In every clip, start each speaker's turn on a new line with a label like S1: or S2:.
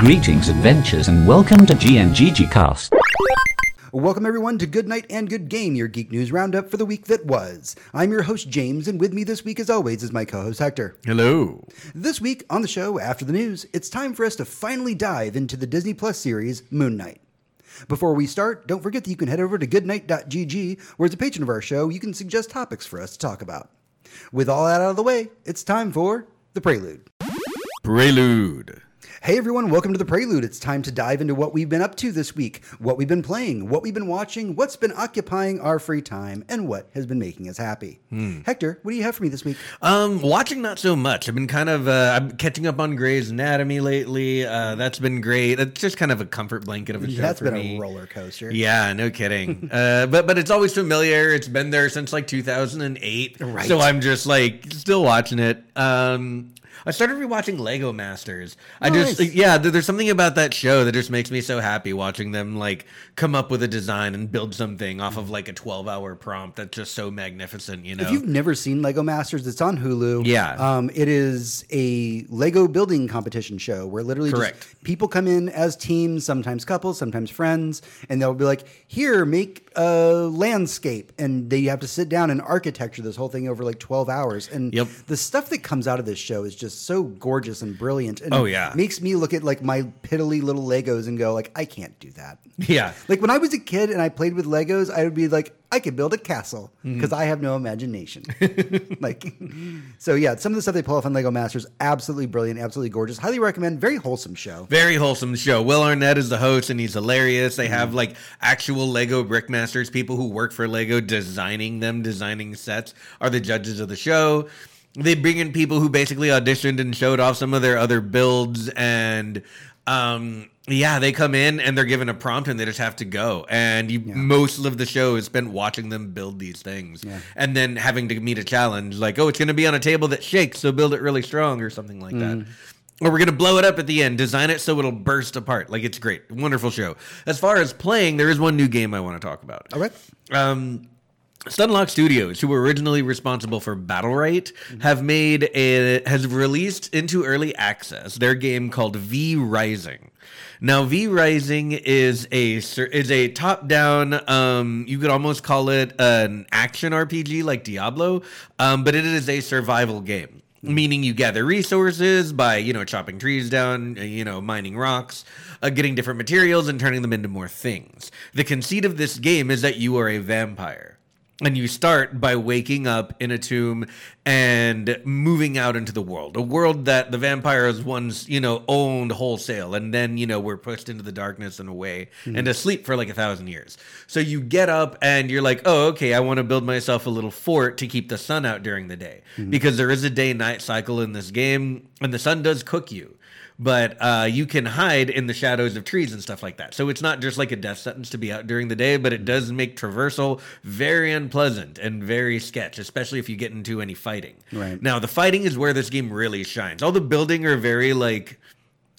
S1: Greetings, adventures, and welcome to GNGG Cast.
S2: Welcome, everyone, to Good Night and Good Game, your geek news roundup for the week that was. I'm your host, James, and with me this week, as always, is my co host, Hector.
S3: Hello.
S2: This week on the show, after the news, it's time for us to finally dive into the Disney Plus series, Moon Knight. Before we start, don't forget that you can head over to goodnight.gg, where as a patron of our show, you can suggest topics for us to talk about. With all that out of the way, it's time for the prelude.
S3: Prelude.
S2: Hey everyone, welcome to the Prelude. It's time to dive into what we've been up to this week, what we've been playing, what we've been watching, what's been occupying our free time, and what has been making us happy. Hector, what do you have for me this week?
S3: Um, watching not so much. I've been kind of uh, I'm catching up on Grey's Anatomy lately. Uh, that's been great. It's just kind of a comfort blanket of a show
S2: That's
S3: for
S2: been
S3: me.
S2: a roller coaster.
S3: Yeah, no kidding. uh, but but it's always familiar. It's been there since like 2008.
S2: Right.
S3: So I'm just like still watching it. Um, I started rewatching Lego Masters. I just yeah, there- there's something about that show that just makes me so happy watching them like come up with a design and build something off of like a 12 hour prompt that's just so magnificent. You know.
S2: If you've never seen Lego Masters, it's on Hulu.
S3: Yeah.
S2: Um, it is a Lego building competition show where literally
S3: Correct.
S2: people come in as teams, sometimes couples, sometimes friends, and they'll be like, here, make a landscape. And they have to sit down and architecture this whole thing over like 12 hours. And
S3: Yep.
S2: the stuff that comes out of this show is just so gorgeous and brilliant. And
S3: Oh, yeah.
S2: makes me look at like my piddly little Legos and go like, I can't do that.
S3: yeah.
S2: Like when I was a kid and I played with Legos, I would be like, I could build a castle
S3: Mm-hmm.
S2: because I have no imagination. like, so yeah, some of the stuff they pull off on Lego Masters, absolutely brilliant, absolutely gorgeous. Highly recommend. Very wholesome show.
S3: Very wholesome show. Will Arnett is the host, and he's hilarious. They have like actual Lego brickmasters, people who work for Lego, designing them, designing sets, are the judges of the show. They bring in people who basically auditioned and showed off some of their other builds, and um, yeah, they come in and they're given a prompt, and they just have to go. And you, most of the show is spent watching them build these things,
S2: Yeah.
S3: and then having to meet a challenge like, oh, it's going to be on a table that shakes, so build it really strong, or something like that. Or we're gonna blow it up at the end, design it so it'll burst apart. Like it's great, wonderful show. As far as playing, there is one new game I want to talk about.
S2: All right.
S3: Um, Stunlock Studios, who were originally responsible for Battlerite, have made a has released into early access their game called V Rising. Now, V Rising is a is a top down. Um, you could almost call it an action RPG like Diablo, um, but it is a survival game. Meaning you gather resources by you know chopping trees down, uh, you know mining rocks, uh, getting different materials and turning them into more things. The conceit of this game is that you are a vampire. And you start by waking up in a tomb and moving out into the world, a world that the vampires once, you know, owned wholesale, and then, you know, were pushed into the darkness and away hmm. and asleep for like a thousand years. So you get up and you're like, oh, okay, I want to build myself a little fort to keep the sun out during the day. Hmm. Because there is a day night cycle in this game, and the sun does cook you but uh, you can hide in the shadows of trees and stuff like that. So it's not just like a death sentence to be out during the day, but it does make traversal very unpleasant and very sketch, especially if you get into any fighting.
S2: Right.
S3: Now, the fighting is where this game really shines. All the building are very like.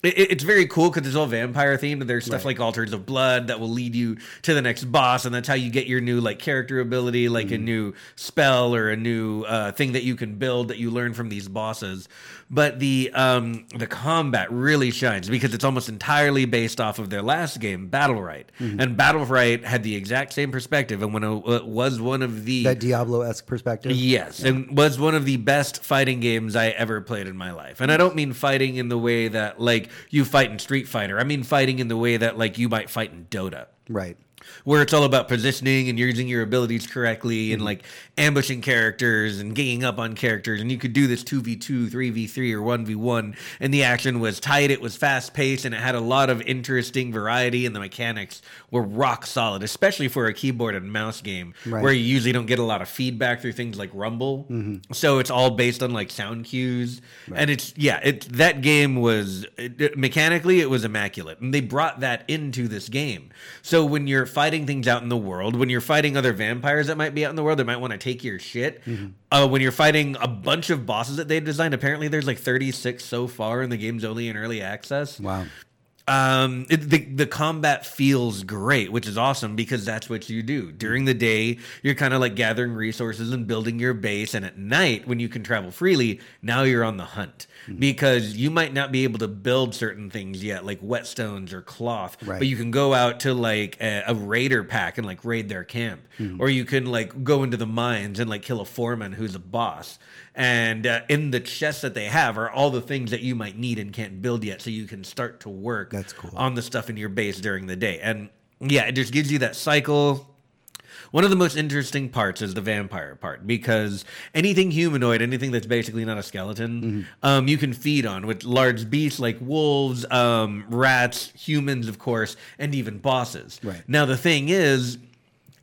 S3: it- it- It's very cool because it's all vampire themed. and There's stuff
S2: Right.
S3: like altars of blood that will lead you to the next boss, and that's how you get your new like character ability, like
S2: Mm-hmm.
S3: a new spell or a new uh, thing that you can build that you learn from these bosses. But the um, the combat really shines because it's almost entirely based off of their last game, Battlerite,
S2: Mm-hmm.
S3: and Right had the exact same perspective, and when it uh, was one of the
S2: That Diablo esque perspective.
S3: Yes, and was one of the best fighting games I ever played in my life. And I don't mean fighting in the way that like you fight in Street Fighter. I mean fighting in the way that like you might fight in Dota.
S2: Right.
S3: Where it's all about positioning and using your abilities correctly
S2: Mm-hmm.
S3: and like ambushing characters and ganging up on characters. And you could do this 2v2, 3v3, or 1v1. And the action was tight, it was fast paced, and it had a lot of interesting variety. And the mechanics were rock solid, especially for a keyboard and mouse game
S2: Right.
S3: where you usually don't get a lot of feedback through things like Rumble. So it's all based on like sound cues, and it's yeah, it that game was it, it- mechanically it was immaculate, and they brought that into this game. So when you're fighting things out in the world, when you're fighting other vampires that might be out in the world that might want to take your shit, uh, when you're fighting a bunch of bosses that they've designed, apparently there's like 36 so far, and the game's only in early access.
S2: Wow.
S3: um, it, the the combat feels great, which is awesome because that's what you do. During the day. You're kind of like gathering resources and building your base, and at night when you can travel freely, now you're on the hunt
S2: Hmm.
S3: because you might not be able to build certain things yet, like whetstones or cloth,
S2: Right.
S3: but you can go out to like a, a raider pack and like raid their camp, or you can like go into the mines and like kill a foreman who's a boss. And uh, in the chests that they have are all the things that you might need and can't build yet, so you can start to work
S2: That's cool.
S3: on the stuff in your base during the day. And yeah, it just gives you that cycle. One of the most interesting parts is the vampire part because anything humanoid, anything that's basically not a skeleton,
S2: Mm-hmm.
S3: um, you can feed on with large beasts like wolves, um, rats, humans, of course, and even bosses.
S2: Right.
S3: Now, the thing is,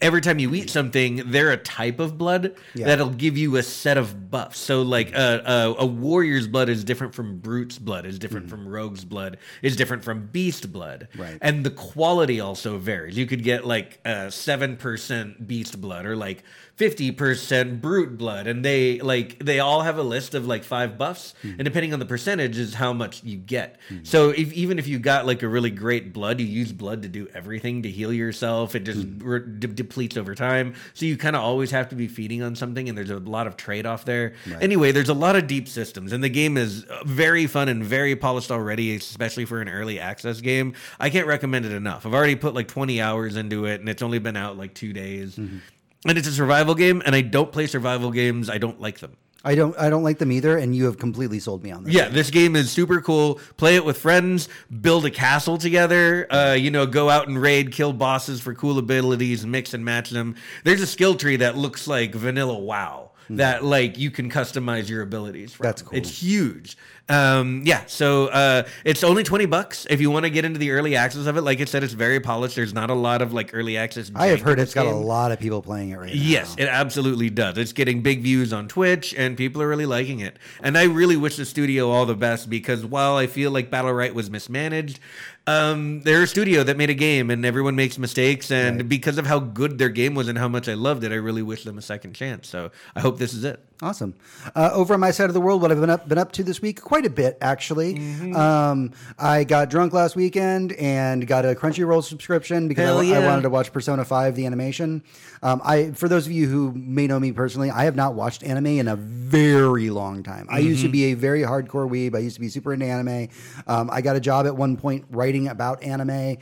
S3: every time you eat something, they're a type of blood
S2: Yeah.
S3: that'll give you a set of buffs. So, like a, a, a warrior's blood is different from brute's blood, is different from rogue's blood, is different from beast blood,
S2: Mm. Right.
S3: And the quality also varies. You could get like seven percent beast blood or like fifty percent brute blood, and they like they all have a list of like five buffs,
S2: Mm.
S3: and depending on the percentage is how much you get. So, if even if you got like a really great blood, you use blood to do everything to heal yourself. It just
S2: Mm.
S3: re- depletes over time. So you kind of always have to be feeding on something, and there's a lot of trade off there. Anyway, there's a lot of deep systems, and the game is uh, very fun and very polished already, especially for an early access game. I can't recommend it enough. I've already put like 20 hours into it, and it's only been out like two days.
S2: Mm-hmm.
S3: And it's a survival game, and I don't play survival games. I don't like them.
S2: I don't I don't like them either, and you have completely sold me on this.
S3: Yeah, this game is super cool. Play it with friends, build a castle together, uh, you know, go out and raid, kill bosses for cool abilities, mix and match them. There's a skill tree that looks like vanilla WoW. That like you can customize your abilities. From.
S2: That's cool.
S3: It's huge. Um, yeah, so uh, it's only twenty bucks if you want to get into the early access of it. Like I said, it's very polished. There's not a lot of like early access.
S2: I have heard it's
S3: this
S2: got a lot of people playing it right now.
S3: Yes, it absolutely does. It's getting big views on Twitch, and people are really liking it. And I really wish the studio all the best because while I feel like Battlerite was mismanaged, um, they're a studio that made a game, and everyone makes mistakes. And because of how good their game was and how much I loved it, I really wish them a second chance. So I hope this is it.
S2: Awesome. Uh, over on my side of the world, what I've been up been up to this week, quite a bit actually.
S3: Mm-hmm.
S2: Um, I got drunk last weekend and got a Crunchyroll subscription because I,
S3: Hell
S2: I wanted to watch Persona Five, the animation. Um, I, for those of you who may know me personally, I have not watched anime in a very long time. I used to
S3: Mm-hmm.
S2: be a very hardcore weeb. I used to be super into anime. Um, I got a job at one point writing about anime.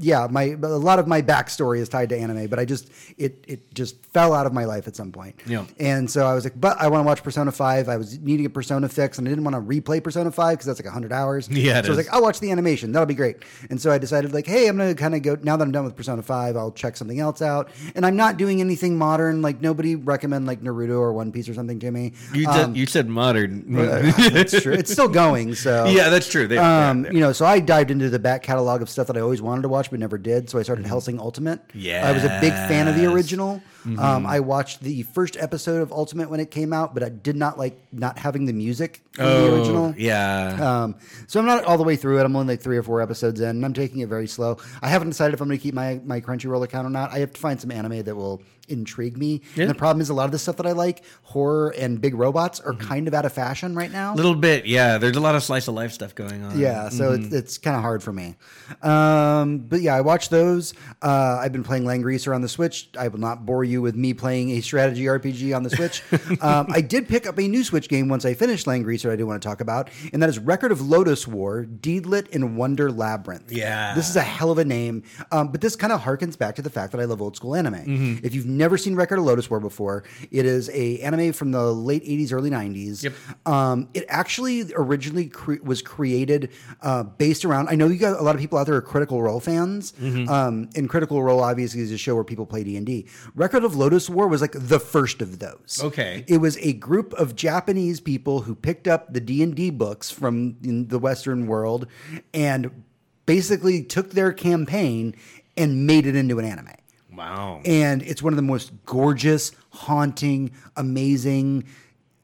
S2: Yeah, my a lot of my backstory is tied to anime, but I just it it just fell out of my life at some point.
S3: Yeah.
S2: And so I was like, but I want to watch Persona 5. I was needing a Persona fix and I didn't want to replay Persona 5 because that's like 100 hours.
S3: Yeah,
S2: so I was
S3: is.
S2: like, I'll watch the animation. That'll be great. And so I decided, like, hey, I'm going to kind of go, now that I'm done with Persona 5, I'll check something else out. And I'm not doing anything modern. Like, nobody recommend like Naruto or One Piece or something to me.
S3: You,
S2: Um,
S3: did, you said modern.
S2: it's true. It's still going. So
S3: yeah, that's true. They,
S2: um, you know, so I dived into the back catalog of stuff that I always wanted to watch but never did. So I started Hellsing Ultimate. Yeah, I was a big fan of the original. Um, I watched the first episode of Ultimate when it came out, but I did not like not having the music in the
S3: Oh,
S2: original.
S3: yeah.
S2: Um, so I'm not all the way through it. I'm only like three or four episodes in, and I'm taking it very slow. I haven't decided if I'm going to keep my my Crunchyroll account or not. I have to find some anime that will intrigue me.
S3: Yeah.
S2: And the problem is a lot of the stuff that I like, horror and big robots, are kind of out of fashion right now.
S3: A little bit, yeah. There's a lot of slice of life stuff going on.
S2: Yeah, so it's, it's kind of hard for me. Um, but yeah, I watched those. Uh, I've been playing Langrisser on the Switch. I will not bore you with me playing a strategy RPG on the Switch. um, I did pick up a new Switch game once I finished Langrisser I do want to talk about, and that is Record of Lodoss War, Deedlit and Wonder Labyrinth.
S3: Yeah.
S2: This is a hell of a name, um, but this kind of harkens back to the fact that I love old school anime.
S3: Mm-hmm.
S2: If you've never seen Record of Lodoss War before, it is a anime from the late 80s, early 90s.
S3: Yep.
S2: Um, it actually originally cre- was created uh, based around. I know you got a lot of people out there are Critical Role fans,
S3: Mm-hmm.
S2: um, and Critical Role obviously is a show where people play D and D. Record of Lodoss War was like the first of those.
S3: Okay.
S2: it was a group of Japanese people who picked up the D and D books from in the Western world and basically took their campaign and made it into an anime
S3: Wow.
S2: and it's one of the most gorgeous, haunting, amazing.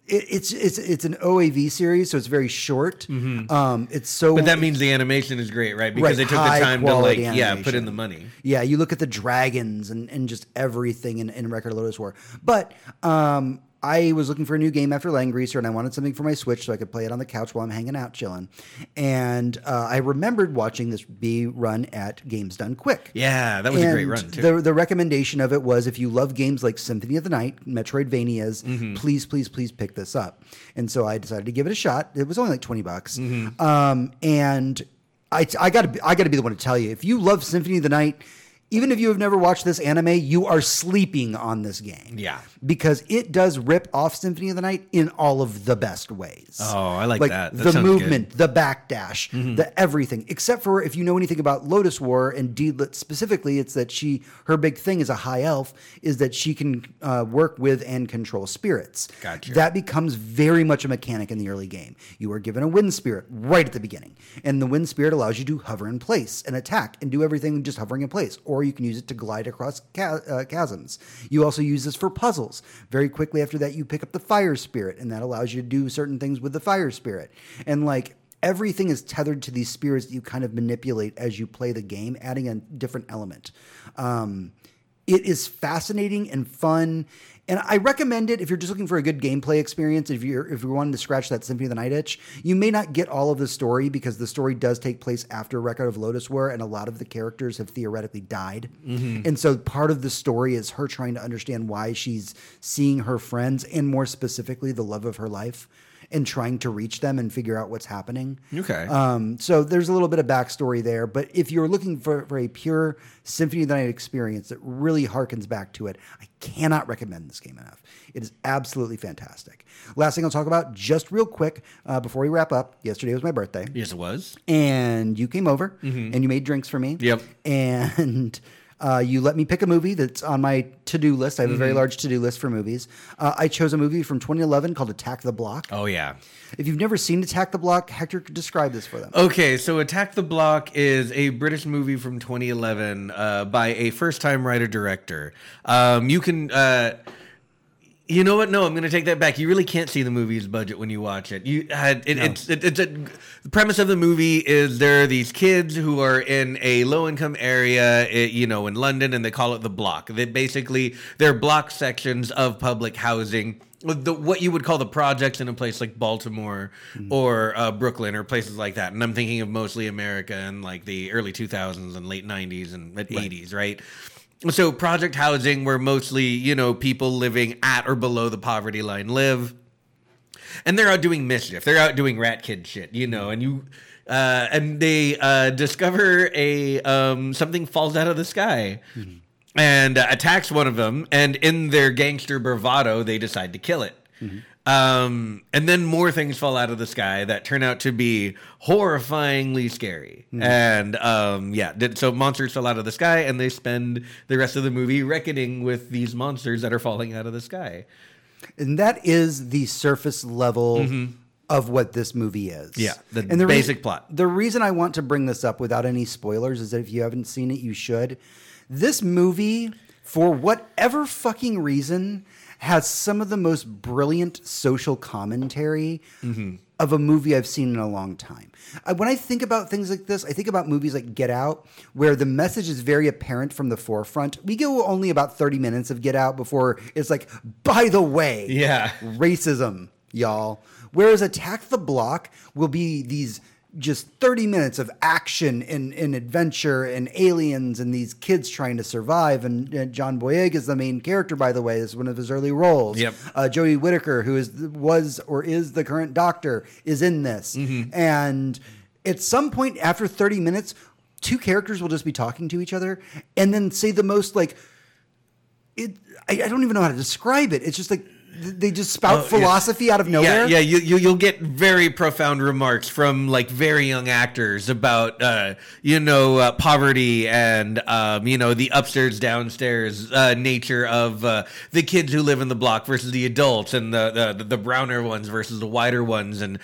S2: It, it's it's it's an OAV series, so it's very short. Um, it's so
S3: Mm-hmm. But that means the animation is great, right? Because
S2: Right,
S3: they took the time to like,
S2: quality
S3: yeah, put in the money.
S2: yeah, you look at the dragons and, and just everything in, in Record of Lodoss War. But um, I was looking for a new game after Langrisser, and I wanted something for my Switch so I could play it on the couch while I'm hanging out, chilling. And uh, I remembered watching this be run at Games Done Quick.
S3: Yeah, that was a great run too.
S2: The, the recommendation of it was if you love games like Symphony of the Night, Metroidvanias,
S3: Mm-hmm.
S2: please, please, please pick this up. And so I decided to give it a shot. It was only like 20 bucks.
S3: Mm-hmm.
S2: Um, and I, I gotta, be- I gotta be the one to tell you, if you love Symphony of the Night, even if you have never watched this anime, you are sleeping on this game.
S3: Yeah.
S2: Because it does rip off Symphony of the Night in all of the best ways.
S3: Oh, I like that. That
S2: the movement, the backdash, the everything. Except for if you know anything about Lodoss War and Deedlit specifically, it's that she her big thing as a high elf is that she can uh, work with and control spirits.
S3: Gotcha.
S2: That becomes very much a mechanic in the early game. You are given a wind spirit right at the beginning, and the wind spirit allows you to hover in place and attack and do everything just hovering in place. Or you can use it to glide across uh, chasms. You also use this for puzzles. Very quickly after that, you pick up the fire spirit, and that allows you to do certain things with the fire spirit. And like everything is tethered to these spirits that you kind of manipulate as you play the game, adding a different element. Um, it is fascinating and fun. And I recommend it if you're just looking for a good gameplay experience. If you're if you're wanting to scratch that Symphony of the Night itch, you may not get all of the story because the story does take place after Record of Lodoss War, and a lot of the characters have theoretically died. Mm-hmm. And so part of the story is her trying to understand why she's seeing her friends, and more specifically, the love of her life, and trying to reach them and figure out what's happening.
S3: Okay.
S2: Um, so there's a little bit of backstory there, but if you're looking for, for a pure Symphony of the Night experience that really harkens back to it, I cannot recommend this game enough. It is absolutely fantastic. Last thing I'll talk about, just real quick uh, before we wrap up. Yesterday was my birthday,
S3: yes, it was.
S2: and you came over and you made drinks for me.
S3: Mm-hmm. Yep.
S2: And uh, you let me pick a movie that's on my to do list. I have a
S3: Mm-hmm.
S2: very large to do list for movies. Uh, I chose a movie from 2011 called Attack the Block.
S3: Oh yeah.
S2: If you've never seen Attack the Block, Hector could describe this for them.
S3: Okay, so Attack the Block is a British movie from 2011 uh, by a first-time writer-director. Um, you can, uh, you know what? No, I'm going to take that back. You really can't see the movie's budget when you watch it. You, uh, it, it's, it, it's a, the premise of the movie is there are these kids who are in a low-income area, eh, you know, in London, and they call it the block. They basically they're block sections of public housing the, what you would call the projects in a place like Baltimore or uh, Brooklyn or places like that. And I'm thinking of mostly America and like the early 2000s and late 90s and 80s, right? So project housing where mostly, you know, people living at or below the poverty line live. And they're out doing mischief. They're out doing rat kid shit, you know, and you uh, and they uh, discover a um, something falls out of the sky and uh, attacks one of them. And in their gangster bravado, they decide to kill it. Um, and then more things fall out of the sky that turn out to be horrifyingly scary. And um, yeah, so monsters fell out of the sky, and they spend the rest of the movie reckoning with these monsters that are falling out of the sky.
S2: And that is the surface level of what this movie is.
S3: Mm-hmm. Yeah, the
S2: and the
S3: basic
S2: reason-
S3: plot.
S2: The reason I want to bring this up without any spoilers is that if you haven't seen it, you should. This movie, for whatever fucking reason, has some of the most brilliant social commentary
S3: Mm-hmm.
S2: of a movie I've seen in a long time. I, when I think about things like this, I think about movies like Get Out, where the message is very apparent from the forefront. We go only about 30 minutes of Get Out before it's like, by the way,
S3: Yeah.
S2: racism, y'all. Whereas Attack the Block will be these just 30 minutes of action and, and adventure and aliens and these kids trying to survive. And uh, John Boyega is the main character, by the way. This is one of his early roles.
S3: Yep.
S2: Uh, Jodie Whittaker, who is was or is the current doctor, is in this. And at some point after 30 minutes, two characters will just be talking to each other and then say the most like it I, I don't even know how to describe it. It's just like they just spout
S3: Oh, yeah.
S2: philosophy out of nowhere.
S3: Yeah, yeah, you, you you'll get very profound remarks from like very young actors about uh, you know uh, poverty and um, you know the upstairs downstairs uh, nature of uh, the kids who live in the block versus the adults and the the, the browner ones versus the whiter ones and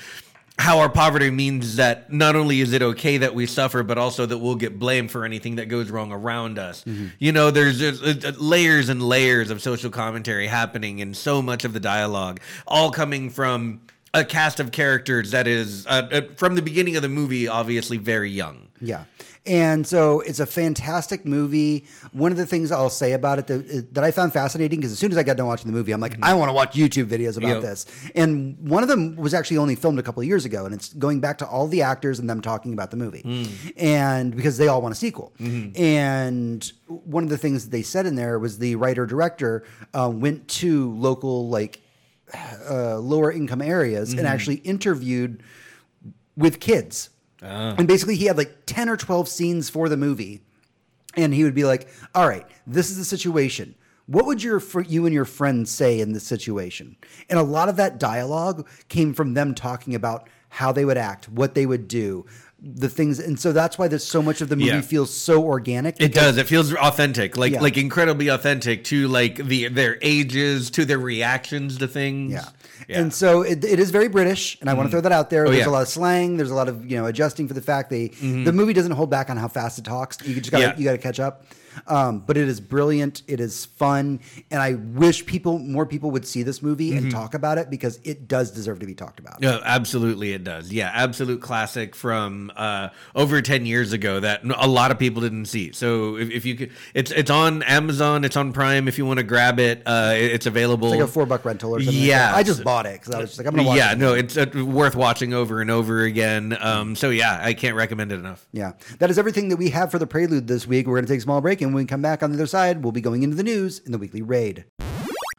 S3: how our poverty means that not only is it okay that we suffer, but also that we'll get blamed for anything that goes wrong around us. You know, there's, there's uh, layers and layers of social commentary happening in so much of the dialogue, all coming from a cast of characters that is uh, uh, from the beginning of the movie, obviously very young.
S2: Yeah. And so it's a fantastic movie. One of the things I'll say about it that, that I found fascinating because as soon as I got done watching the movie, I'm like, I want to watch YouTube videos about
S3: Yep.
S2: this. And one of them was actually only filmed a couple of years ago, and it's going back to all the actors and them talking about the movie, and because they all want a sequel. And one of the things that they said in there was the writer director uh, went to local like uh, lower income areas and actually interviewed with kids. Ah. And basically, he had like 10 or 12 scenes for the movie. And he would be like, All right, this is the situation. What would your you and your friends say in this situation? And a lot of that dialogue came from them talking about how they would act, what they would do, the things. And so that's why there's so much of the movie
S3: Yeah.
S2: feels so organic.
S3: It does. It feels authentic, like
S2: Yeah.
S3: like incredibly authentic to like the their ages, to their reactions to things.
S2: Yeah. And so it, it is very British, and I want to throw that out there.
S3: Oh,
S2: there's
S3: yeah. Mm-hmm.
S2: a lot of slang. There's a lot of you know adjusting for the fact they the movie doesn't hold back on how fast it talks. You just got to you got to catch up. Um, but it is brilliant. It is fun, and I wish people more people would see this movie and talk about it because it does deserve to be talked about.
S3: Mm-hmm. Yeah, absolutely, it does. Yeah, absolute classic from uh, over ten years ago that a lot of people didn't see. So if, if you could, it's it's on Amazon, it's on Prime. If you want to grab it, uh, it's available.
S2: It's like a four buck rental or something.
S3: Yeah.
S2: that. I just bought it because I was just like I'm gonna watch.
S3: yeah,
S2: it.
S3: no, it's uh, worth watching over and over again. Um, so yeah, I can't recommend it enough.
S2: Yeah, that is everything that we have for the prelude this week. We're going to take a small break, and when we come back on the other side, we'll be going into the news in the weekly raid.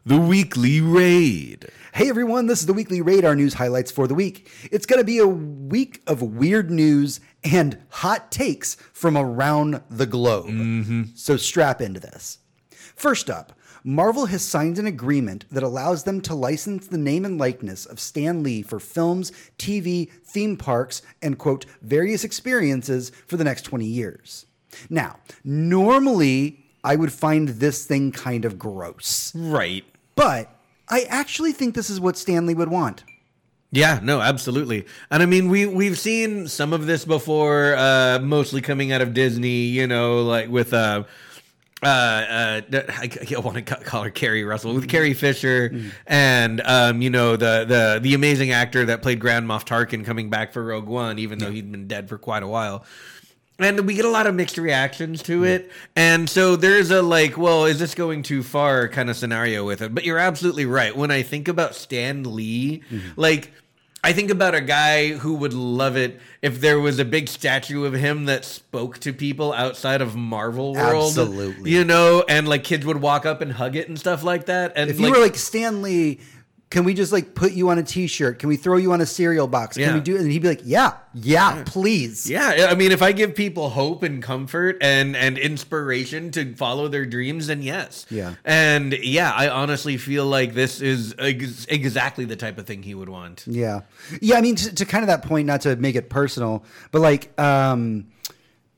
S3: The weekly raid.
S2: Hey everyone, this is the weekly raid, our news highlights for the week. It's going to be a week of weird news and hot takes from around the globe. Mm-hmm. So strap into this. First up, Marvel has signed an agreement that allows them to license the name and likeness of Stan Lee for films, TV, theme parks, and quote, various experiences for the next 20 years. Now, normally I would find this thing kind of gross.
S3: Right.
S2: But I actually think this is what Stan Lee would want.
S3: Yeah, no, absolutely. And I mean, we we've seen some of this before, uh, mostly coming out of Disney. You know, like with uh, uh, uh, I, I want to call her Carrie Russell with Carrie Fisher, and um, you know the the the amazing actor that played Grand Moff Tarkin coming back for Rogue One, even though he'd been dead for quite a while. And we get a lot of mixed reactions to it. And so there's a like, well, is this going too far kind of scenario with it? But you're absolutely right. When I think about Stan Lee, mm-hmm. like, I think about a guy who would love it if there was a big statue of him that spoke to people outside of Marvel World.
S2: Absolutely.
S3: You know, and like kids would walk up and hug it and stuff like that. And
S2: If you were like Stan Lee, can we just like put you on a T-shirt? Can we throw you on a cereal box? Can
S3: Yeah.
S2: we do? it? And he'd be like, "Yeah, yeah, please."
S3: Yeah, I mean, if I give people hope and comfort and and inspiration to follow their dreams, then yes.
S2: Yeah.
S3: and yeah, I honestly feel like this is ex- exactly the type of thing he would want.
S2: Yeah. Yeah, I mean to, to kind of that point, not to make it personal, but like um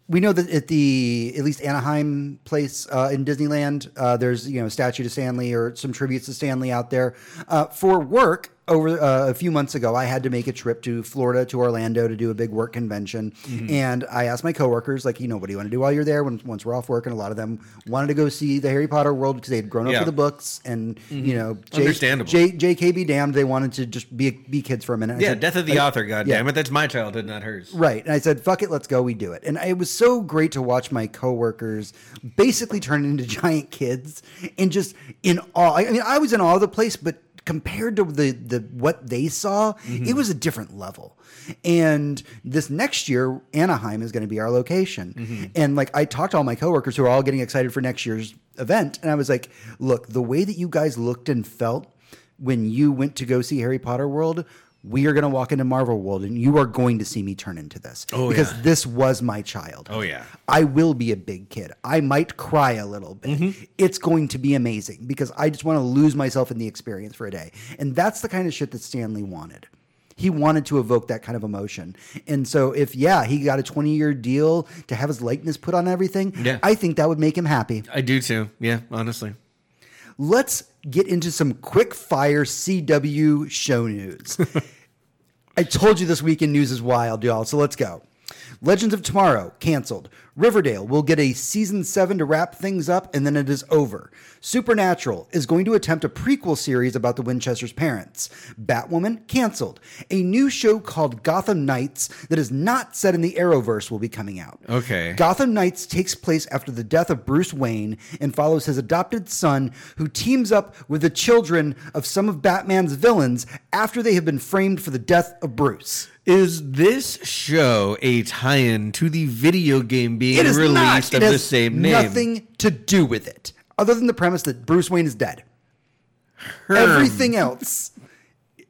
S2: we know that at the at least Anaheim place uh, in Disneyland, uh, there's you know a statue to Stan Lee or some tributes to Stan Lee out there. Uh, for work, over uh, a few months ago, I had to make a trip to Florida to Orlando to do a big work convention, and I asked my coworkers, like, you know, what do you want to do while you're there? When once we're off work, and a lot of them wanted to go see the Harry Potter world because they had grown up
S3: Yeah.
S2: with the books, and you know, J-
S3: Understandable.
S2: J- JK be damned, they wanted to just be be kids for a minute.
S3: Yeah,
S2: said,
S3: death of the
S2: I-
S3: author. God
S2: yeah.
S3: damn it, that's my childhood, not hers.
S2: Right. And I said, fuck it, let's go. We do it. And it was so great to watch my coworkers basically turn into giant kids and just in awe. I mean, I was in awe of the place, but compared to the, the what they saw,
S3: Mm-hmm.
S2: it was a different level. And this next year, Anaheim is going to be our location.
S3: Mm-hmm.
S2: And like I talked to all my coworkers who are all getting excited for next year's event. And I was like, look, the way that you guys looked and felt when you went to go see Harry Potter World, we are going to walk into Marvel World and you are going to see me turn into this.
S3: Oh,
S2: because
S3: yeah.
S2: this was my child.
S3: Oh, yeah.
S2: I will be a big kid. I might cry a little bit.
S3: Mm-hmm.
S2: It's going to be amazing because I just want to lose myself in the experience for a day. And that's the kind of shit that Stan Lee wanted. He wanted to evoke that kind of emotion. And so if yeah, he got a 20-year deal to have his likeness put on everything,
S3: Yeah.
S2: I think that would make him happy.
S3: I do too. Yeah, honestly.
S2: Let's get into some quick fire CW show news. I told you this weekend news is wild, y'all. So let's go. Legends of Tomorrow canceled. Riverdale will get a season seven to wrap things up, and then it is over. Supernatural is going to attempt a prequel series about the Winchester's parents. Batwoman canceled. A new show called Gotham Knights that is not set in the Arrowverse will be coming out.
S3: Okay.
S2: Gotham Knights takes place after the death of Bruce Wayne and follows his adopted son, who teams up with the children of some of Batman's villains after they have been framed for the death of Bruce.
S3: Is this show a tie-in to the video game being
S2: It is
S3: released
S2: not. It
S3: of
S2: has
S3: the same name?
S2: Nothing to do with it, other than the premise that Bruce Wayne is dead. Everything else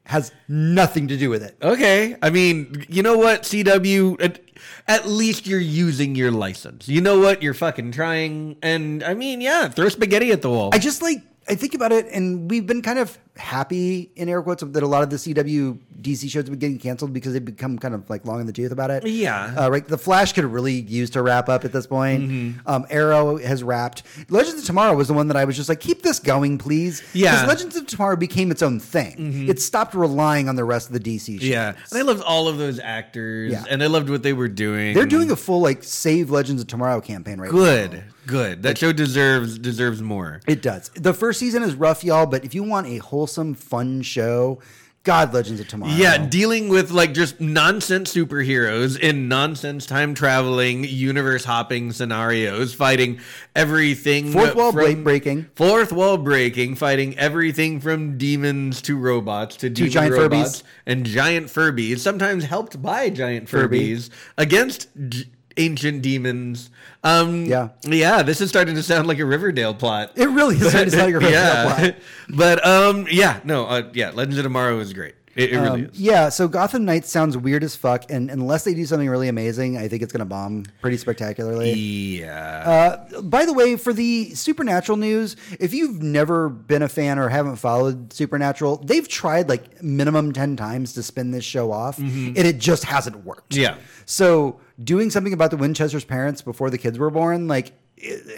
S2: has nothing to do with it.
S3: Okay. I mean, you know what, CW? At, at least you're using your license. You know what? You're fucking trying. And I mean, yeah, throw spaghetti at the wall.
S2: I just like I think about it, and we've been kind of happy in air quotes that a lot of the CW DC shows have been getting canceled because they've become kind of like long in the tooth about it.
S3: Yeah.
S2: uh, right. The Flash could really use to wrap up at this point.
S3: Mm-hmm.
S2: Um, Arrow has wrapped. Legends of Tomorrow was the one that I was just like, keep this going, please.
S3: Yeah. Mm-hmm.
S2: because Legends of Tomorrow became its own thing. It stopped relying on the rest of the DC shows.
S3: yeah. And I loved all of those actors.
S2: Yeah.
S3: And I loved what they were doing.
S2: They're doing a full like Save Legends of Tomorrow campaign right now.
S3: good. Good. That show deserves deserves more.
S2: It does. The first season is rough, y'all, but if you want a wholesome, fun show, God Legends of Tomorrow.
S3: Yeah, dealing with like just nonsense superheroes in nonsense time traveling, universe hopping scenarios, fighting everything.
S2: Fourth wall
S3: from-
S2: breaking.
S3: Fourth wall breaking, fighting everything from demons to robots to, demon
S2: giant
S3: robots
S2: Furbies.
S3: and giant Furbies, sometimes helped by giant
S2: Furby.
S3: Furbies against j- ancient demons. Um,
S2: Yeah.
S3: yeah. This is starting to sound like a Riverdale plot.
S2: It really is starting to sound like a Riverdale
S3: yeah.
S2: plot.
S3: but um, yeah, no, uh, yeah, Legends of Tomorrow is great. It, it really
S2: Um,
S3: is.
S2: yeah, so Gotham Knights sounds weird as fuck, and unless they do something really amazing, I think it's going to bomb pretty spectacularly.
S3: Yeah.
S2: Uh, by the way, for the Supernatural news, if you've never been a fan or haven't followed Supernatural, they've tried like minimum 10 times to spin this show off, and it just hasn't worked.
S3: Mm-hmm. Yeah.
S2: So doing something about the Winchester's parents before the kids were born, like,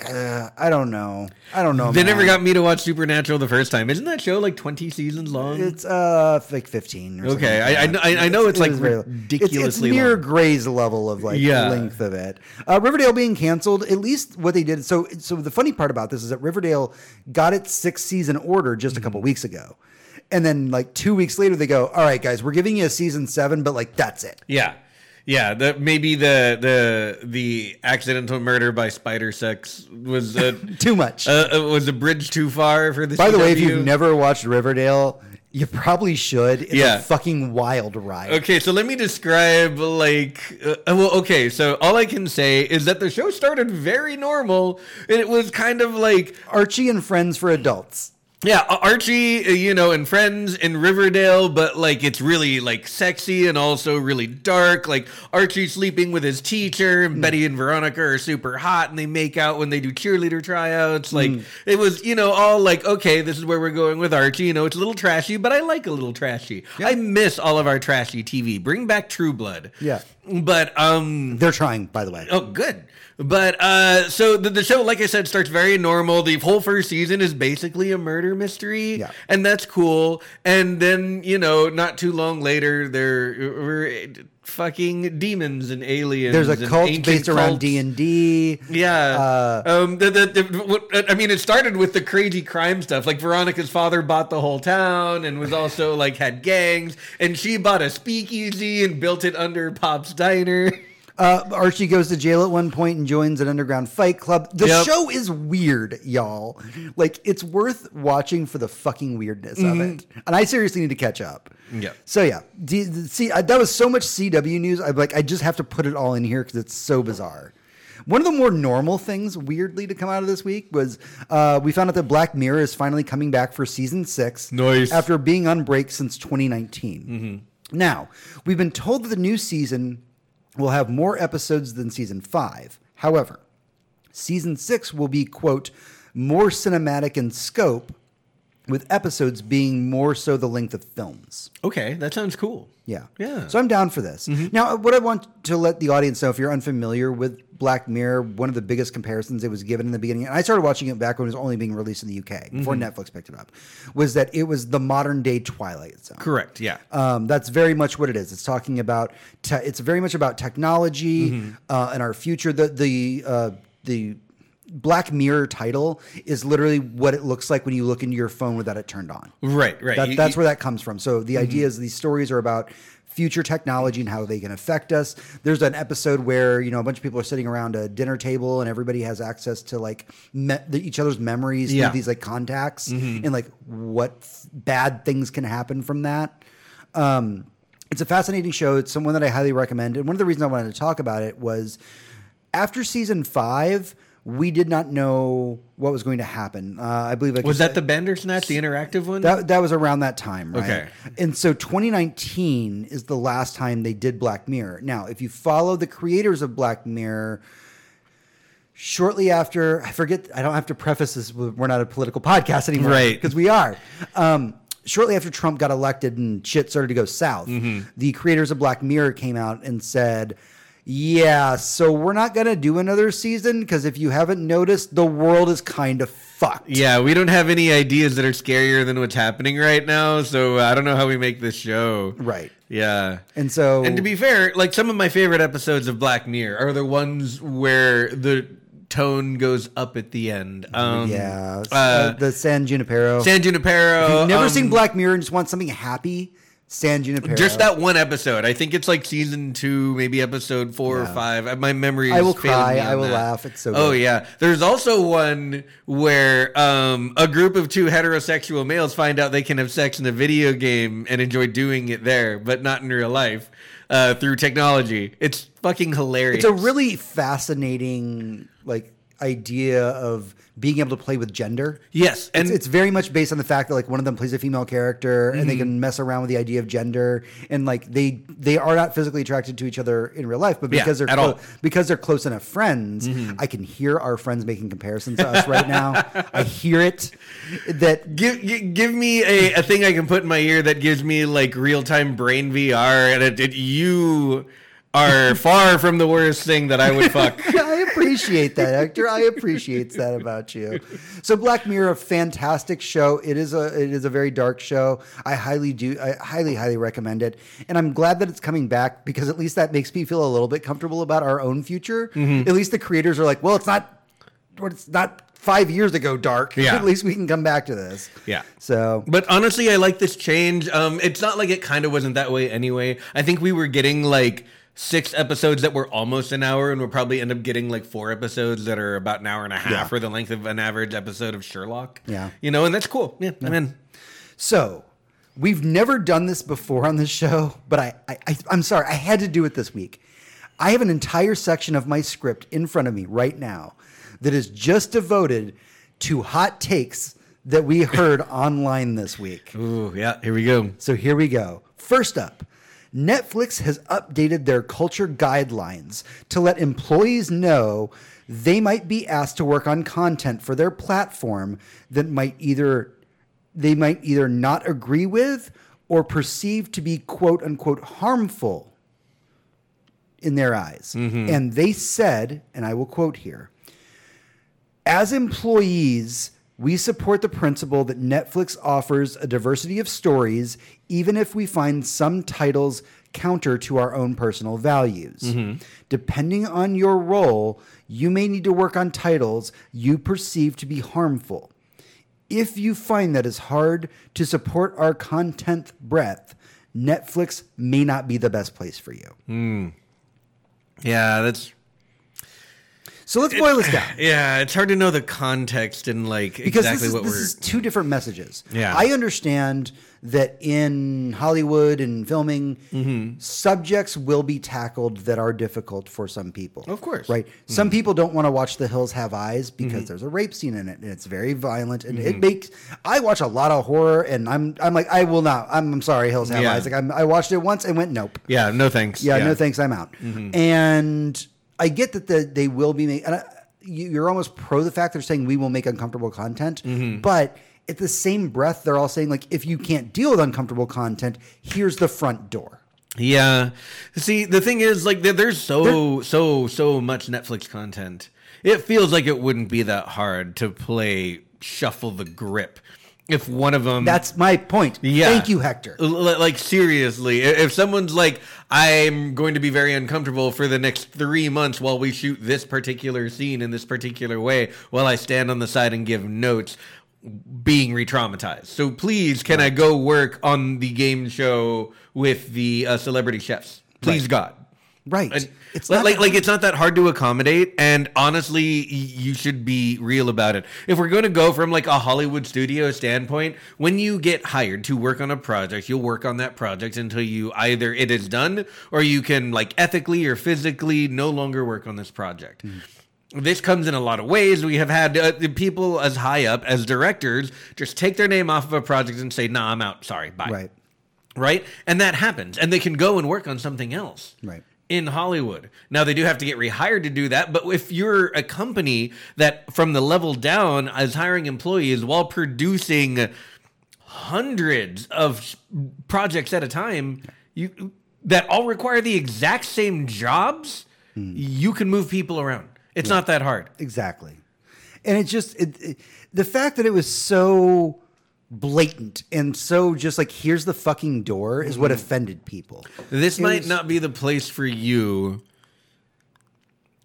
S2: uh, I don't know. I don't know.
S3: they
S2: man.
S3: never got me to watch Supernatural the first time. Isn't that show like 20 seasons long?
S2: It's uh like fifteen. Or something
S3: Okay,
S2: like
S3: I- I know- I- I know it's, like,
S2: it is very-
S3: ridiculously
S2: It's, it's near
S3: long.
S2: Grey's level of like
S3: Yeah.
S2: length of it. Uh, Riverdale being canceled. At least what they did. So so the funny part about this is that Riverdale got its sixth season order just a
S3: Mm-hmm.
S2: couple weeks ago, and then like two weeks later they go, all right guys, we're giving you a season seven, but like that's it.
S3: yeah. Yeah, the, maybe the the the accidental murder by spider sex was a,
S2: Too much.
S3: uh, uh, was a bridge too far for this.
S2: By the way, if you've never watched Riverdale, you probably should. It's
S3: Yeah.
S2: a fucking wild ride.
S3: Okay, so let me describe like uh, well okay, so all I can say is that the show started very normal and it was kind of like
S2: Archie and Friends for adults.
S3: Yeah, Archie, uh, you know, and friends in Riverdale, but like it's really like sexy and also really dark. Like Archie sleeping with his teacher, and Betty and Veronica are super hot, and they make out when they do cheerleader tryouts. Like it was, you know, all like okay, this is where we're going with Archie. You know, it's a little trashy, but I like a little trashy. I miss all of our trashy TV. Bring back True Blood.
S2: Yeah.
S3: but um,
S2: They're trying, by the way.
S3: Oh, good. But uh, so the, the show, like I said, starts very normal. The whole first season is basically a murder mystery,
S2: Yeah.
S3: and that's cool. And then you know, not too long later, there were fucking demons and aliens.
S2: There's a cult based around. D and D.
S3: Yeah.
S2: Uh,
S3: um. The, the, the, what, I mean, it started with the crazy crime stuff. Like Veronica's father bought the whole town and was also like had gangs, and she bought a speakeasy and built it under Pop's diner.
S2: Uh, Archie goes to jail at one point and joins an underground fight club. The
S3: Yep.
S2: show is weird, y'all. Like it's worth watching for the fucking weirdness of it. And I seriously need to catch up.
S3: Yep.
S2: So yeah, see, I, that was so much CW news. I'm like, I just have to put it all in here because it's so bizarre. One of the more normal things, weirdly, to come out of this week was uh, we found out that Black Mirror is finally coming back for season six.
S3: Nice.
S2: After being on break since 2019. Now, we've been told that the new season will have more episodes than season five. However, season six will be, quote, more cinematic in scope, with episodes being more so the length of films.
S3: Okay, that sounds cool.
S2: Yeah.
S3: Yeah.
S2: So I'm down for this. Now, what I want to let the audience know, if you're unfamiliar with Black Mirror, one of the biggest comparisons it was given in the beginning, and I started watching it back when it was only being released in the UK before Netflix picked it up, was that it was the modern day Twilight Zone.
S3: Correct. Yeah.
S2: Um, that's very much what it is. It's talking about. Te- it's very much about technology uh, and our future. The the uh, the Black Mirror title is literally what it looks like when you look into your phone without it turned on.
S3: right. Right.
S2: That,
S3: You-
S2: that's
S3: you-
S2: where that comes from. So the idea is these stories are about future technology and how they can affect us. There's an episode where you know a bunch of people are sitting around a dinner table and everybody has access to like me- the, each other's memories
S3: Yeah.
S2: these like contacts and like what f- bad things can happen from that. Um, it's a fascinating show. It's someone that I highly recommend. And one of the reasons I wanted to talk about it was after season five. We did not know what was going to happen. Uh, I believe like
S3: was that the Bandersnatch, the interactive one?
S2: that that was around that time, right?
S3: Okay.
S2: And so 2019 is the last time they did Black Mirror. Now, if you follow the creators of Black Mirror, shortly after, I forget, I don't have to preface this. We're not a political podcast anymore,
S3: Right.
S2: Because we are. Um, shortly after Trump got elected and shit started to go south,
S3: Mm-hmm.
S2: the creators of Black Mirror came out and said. Yeah, so we're not gonna do another season because if you haven't noticed, the world is kind of fucked.
S3: yeah, we don't have any ideas that are scarier than what's happening right now, so I don't know how we make this show.
S2: Right.
S3: Yeah.
S2: And so,
S3: And to be fair, like some of my favorite episodes of Black Mirror are the ones where the tone goes up at the end. Um,
S2: Yeah,
S3: Uh,
S2: uh, the San Junipero.
S3: San Junipero.
S2: If you've never
S3: um,
S2: seen Black Mirror and just want something happy, San Junipero.
S3: Just that one episode. I think it's like season two, maybe episode four or five. My memory.
S2: I
S3: is
S2: will cry, I will
S3: that.
S2: laugh. It's so
S3: Oh
S2: good.
S3: yeah. There's also one where um, a group of two heterosexual males find out they can have sex in a video game and enjoy doing it there, but not in real life uh, through technology. It's fucking hilarious.
S2: It's a really fascinating like idea of being able to play with gender.
S3: yes, and
S2: It's, it's very much based on the fact that like one of them plays a female character and they
S3: Mm-hmm.
S2: can mess around with the idea of gender and like they they are not physically attracted to each other in real life but
S3: Yeah,
S2: because they're
S3: at
S2: clo-.
S3: Mm-hmm.
S2: because they're close enough friends I can hear our friends making comparisons to us right now I hear it that
S3: Give, gi- give me a, a thing I can put in my ear that gives me like real time brain VR, and it, it, you are far from the worst thing that I would fuck.
S2: I appreciate that, Hector. I appreciate that about you. So, Black Mirror, a fantastic show. It is a it is a very dark show. I highly do. I highly highly recommend it, and I'm glad that it's coming back because at least that makes me feel a little bit comfortable about our own future.
S3: Mm-hmm.
S2: At least the creators are like, well, it's not. It's not five years ago dark.
S3: Yeah.
S2: At least we can come back to this.
S3: Yeah.
S2: So
S3: But honestly, I like this change. Um, it's not like it kind of wasn't that way anyway. I think we were getting like six episodes that were almost an hour, and we'll probably end up getting like four episodes that are about an hour and a half,
S2: Yeah.
S3: or the length of an average episode of Sherlock.
S2: Yeah.
S3: you know, and that's cool. Yeah, I'm in.
S2: So, we've never done this before on this show, but I, I, I, I'm sorry, I had to do it this week. I have an entire section of my script in front of me right now that is just devoted to hot takes that we heard online this week.
S3: Ooh, yeah. Here we go.
S2: So here we go. First up, Netflix has updated their culture guidelines to let employees know they might be asked to work on content for their platform that might either they might either not agree with or perceive to be quote unquote harmful in their eyes. Mm-hmm. And they said, and I will quote here, as employees, we support the principle that Netflix offers a diversity of stories, even if we find some titles counter to our own personal values. Mm-hmm. Depending on your role, you may need to work on titles you perceive to be harmful. If you find that it's hard to support our content breadth, Netflix may not be the best place for you. Hmm.
S3: Yeah, that's
S2: So let's boil this down.
S3: yeah. It's hard to know the context and like
S2: because
S3: exactly
S2: this, is,
S3: what
S2: this
S3: we're.
S2: is two different messages.
S3: Yeah.
S2: I understand that in Hollywood and filming,
S3: Mm-hmm.
S2: subjects will be tackled that are difficult for some people.
S3: Of course. Mm-hmm.
S2: right? Some people don't want to watch The Hills Have Eyes because there's a rape scene in it and it's very violent and
S3: Mm-hmm.
S2: it makes. I watch a lot of horror and I'm I'm like I will not. I'm, I'm sorry, Hills Have
S3: Yeah.
S2: Eyes. Like I'm, I watched it once and went nope.
S3: yeah, no thanks.
S2: Yeah, no thanks, I'm out. And I get that the, they will be making. And I, you, you're almost pro the fact they're saying we will make uncomfortable content, mm-hmm. but at the same breath, they're all saying like, if you can't deal with uncomfortable content, here's the front door.
S3: Yeah. See, the thing is, like, there's so, so, so much Netflix content. It feels like it wouldn't be that hard to play Shuffle the Grip if one of them.
S2: That's my point.
S3: Yeah.
S2: Thank you, Hector.
S3: L- like seriously, if someone's like, "I'm going to be very uncomfortable for the next three months while we shoot this particular scene in this particular way, while I stand on the side and give notes," being re-traumatized. So please, can I go work on the game show with the uh, celebrity chefs? Please,
S2: Right.
S3: God.
S2: Right.
S3: And
S2: It's not
S3: like
S2: that
S3: like it's not that hard to accommodate, and honestly, you should be real about it. If we're going to go from like a Hollywood studio standpoint, when you get hired to work on a project, you'll work on that project until you either it is done or you can like ethically or physically no longer work on this project. This comes in a lot of ways. We have had uh, people as high up as directors just take their name off of a project and say, "Nah, I'm out. Sorry, bye."
S2: Right.
S3: right? And that happens, and they can go and work on something else,
S2: Right.
S3: In Hollywood. Now they do have to get rehired to do that, but if you're a company that from the level down is hiring employees while producing hundreds of projects at a time, you that all require the exact same jobs, hmm. you can move people around. It's not that hard.
S2: Exactly. And it just it, it- the fact that it was so blatant and so just like here's the fucking door is what mm-hmm. offended people.
S3: This
S2: It
S3: might
S2: was-
S3: not be the place for you.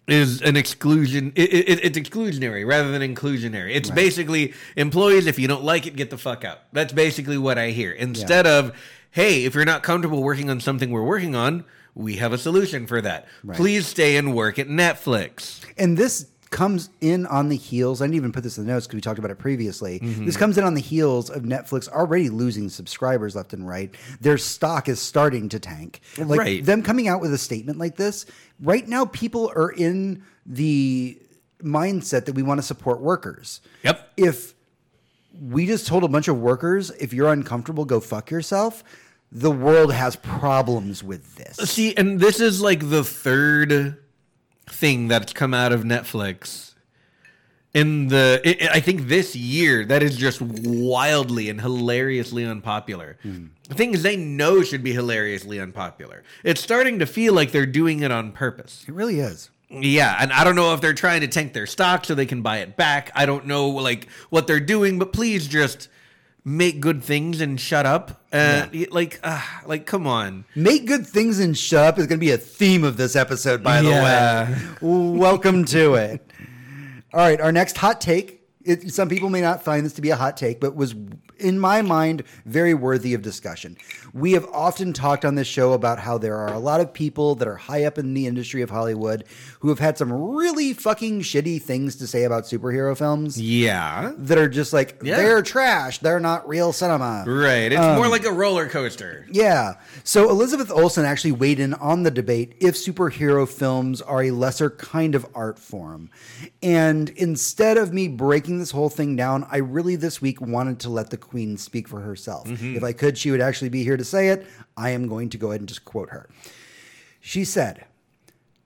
S3: Is an exclusion? It, it, it's exclusionary rather than inclusionary. It's basically employees. If you don't like it, get the fuck out. That's basically what I hear. Instead of, hey, if you're not comfortable working on something we're working on, we have a solution for that. Please stay and work at Netflix.
S2: And this comes in on the heels. I didn't even put this in the notes because we talked about it previously.
S3: Mm-hmm.
S2: This comes in on the heels of Netflix already losing subscribers left and right. Their stock is starting to tank. Like
S3: Right.
S2: them coming out with a statement like this, right now people are in the mindset that we want to support workers.
S3: Yep.
S2: If we just told a bunch of workers, if you're uncomfortable, go fuck yourself, the world has problems with this.
S3: See, and this is like the third thing that's come out of Netflix in the. i I I think this year that is just wildly and hilariously unpopular. Hmm. Things they know should be hilariously unpopular. It's starting to feel like they're doing it on purpose.
S2: It really is.
S3: Yeah, and I don't know if they're trying to tank their stock so they can buy it back. I don't know like what they're doing, but please just make good things and shut up. Uh, Like, uh, like, come on.
S2: Make good things and shut up is going to be a theme of this episode, by the
S3: Yeah.
S2: way. Welcome to it. All right, our next hot take. It, some people may not find this to be a hot take, but was, in my mind, very worthy of discussion. We have often talked on this show about how there are a lot of people that are high up in the industry of Hollywood who have had some really fucking shitty things to say about superhero films
S3: Yeah.
S2: that are just like,
S3: Yeah.
S2: they're trash. They're not real cinema.
S3: Right. It's more um, like a roller coaster.
S2: Yeah. So Elizabeth Olsen actually weighed in on the debate if superhero films are a lesser kind of art form. And instead of me breaking this whole thing down, I really this week wanted to let the queen speak for herself. Mm-hmm. If I could, she would actually be here to say it. I am going to go ahead and just quote her. She said,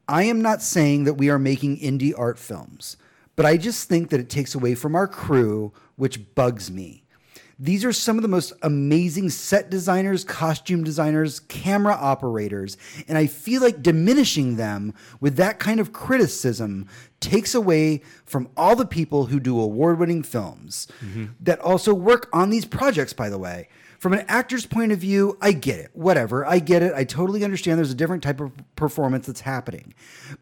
S2: I am not saying that we are making indie art films, but I just think that it takes away from our crew, which bugs me. These are some of the most amazing set designers, costume designers, camera operators, and I feel like diminishing them with that kind of criticism takes away from all the people who do award winning films mm-hmm. that also work on these projects, by the way. From an actor's point of view, I get it. Whatever. I get it. I totally understand there's a different type of performance that's happening.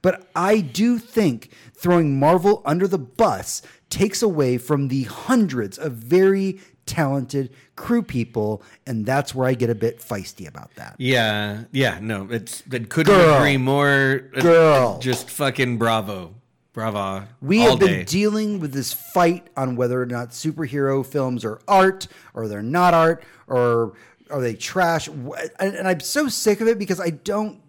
S2: But I do think throwing Marvel under the bus takes away from the hundreds of very talented crew people. And that's where I get a bit feisty about that.
S3: Yeah. Yeah. No, it's it couldn't
S2: Girl.
S3: agree more.
S2: Girl.
S3: Just fucking bravo. Bravo.
S2: We have been
S3: day.
S2: dealing with this fight on whether or not superhero films are art or they're not art or are they trash. And, and I'm so sick of it because I don't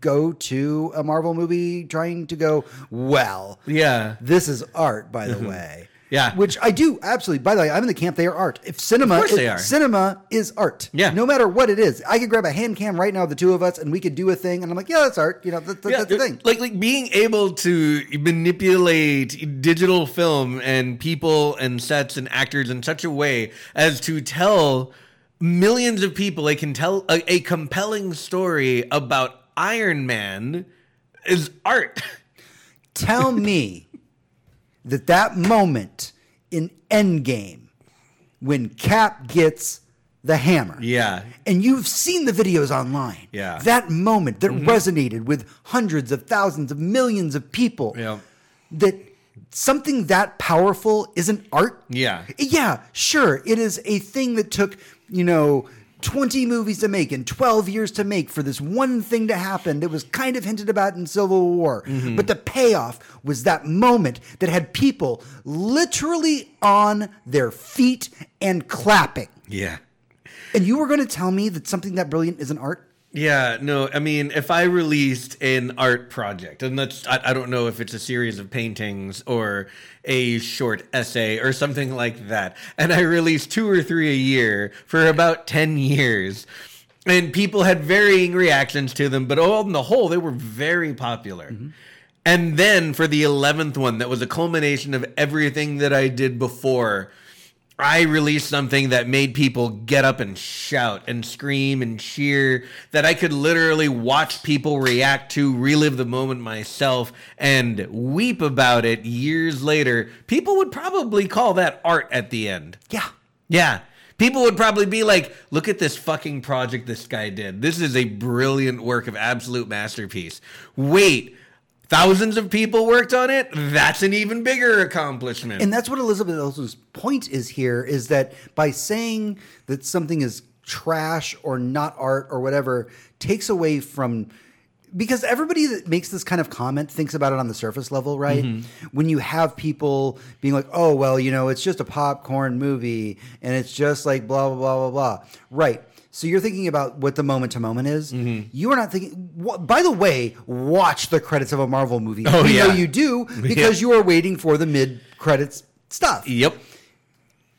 S2: go to a Marvel movie trying to go, well,
S3: yeah.
S2: this is art, by
S3: Mm-hmm.
S2: the way.
S3: Yeah.
S2: Which I do absolutely. By the way, I'm in the camp. They are art. If cinema,
S3: Of course
S2: if
S3: they are.
S2: cinema is art.
S3: Yeah.
S2: No matter what it is, I could grab a hand cam right now, the two of us, and we could do a thing. And I'm like, yeah, that's art. You know, that, that-
S3: Yeah,
S2: that's the thing.
S3: Like like being able to manipulate digital film and people and sets and actors in such a way as to tell millions of people they can tell a, a compelling story about Iron Man is art.
S2: Tell me that that moment in Endgame when Cap gets the hammer.
S3: Yeah.
S2: And you've seen the videos online.
S3: Yeah. Mm-hmm.
S2: That moment that resonated with hundreds of thousands of millions of people.
S3: Yeah.
S2: That something that powerful isn't art.
S3: Yeah.
S2: Yeah, sure. It is a thing that took, you know, 20 movies to make and 12 years to make for this one thing to happen that was kind of hinted about in Civil War.
S3: Mm-hmm.
S2: But the payoff was that moment that had people literally on their feet and clapping.
S3: Yeah.
S2: And you were going to tell me that something that brilliant isn't art?
S3: Yeah, no, I mean, if I released an art project, and that's, I, I don't know if it's a series of paintings or a short essay or something like that, and I released two or three a year for about 10 years, and people had varying reactions to them, but on the whole, they were very popular. Mm-hmm. And then for the 11th one, that was a culmination of everything that I did before. I released something that made people get up and shout and scream and cheer, that I could literally watch people react to, relive the moment myself, and weep about it years later. People would probably call that art at the end.
S2: Yeah.
S3: Yeah. People would probably be like, look at this fucking project this guy did. This is a brilliant work of absolute masterpiece. Wait, thousands of people worked on it? That's an even bigger accomplishment.
S2: And that's what Elizabeth Olsen's point is here is that by saying that something is trash or not art or whatever takes away from because everybody that makes this kind of comment thinks about it on the surface level, right?
S3: Mm-hmm.
S2: When you have people being like, "Oh, well, you know, it's just a popcorn movie and it's just like blah blah blah blah blah." Right. So you're thinking about what the moment to moment is.
S3: Mm-hmm.
S2: You are not thinking. wh- By the way, watch the credits of a Marvel movie.
S3: Oh,
S2: know
S3: yeah.
S2: you do because you are waiting for the mid credits stuff
S3: yep.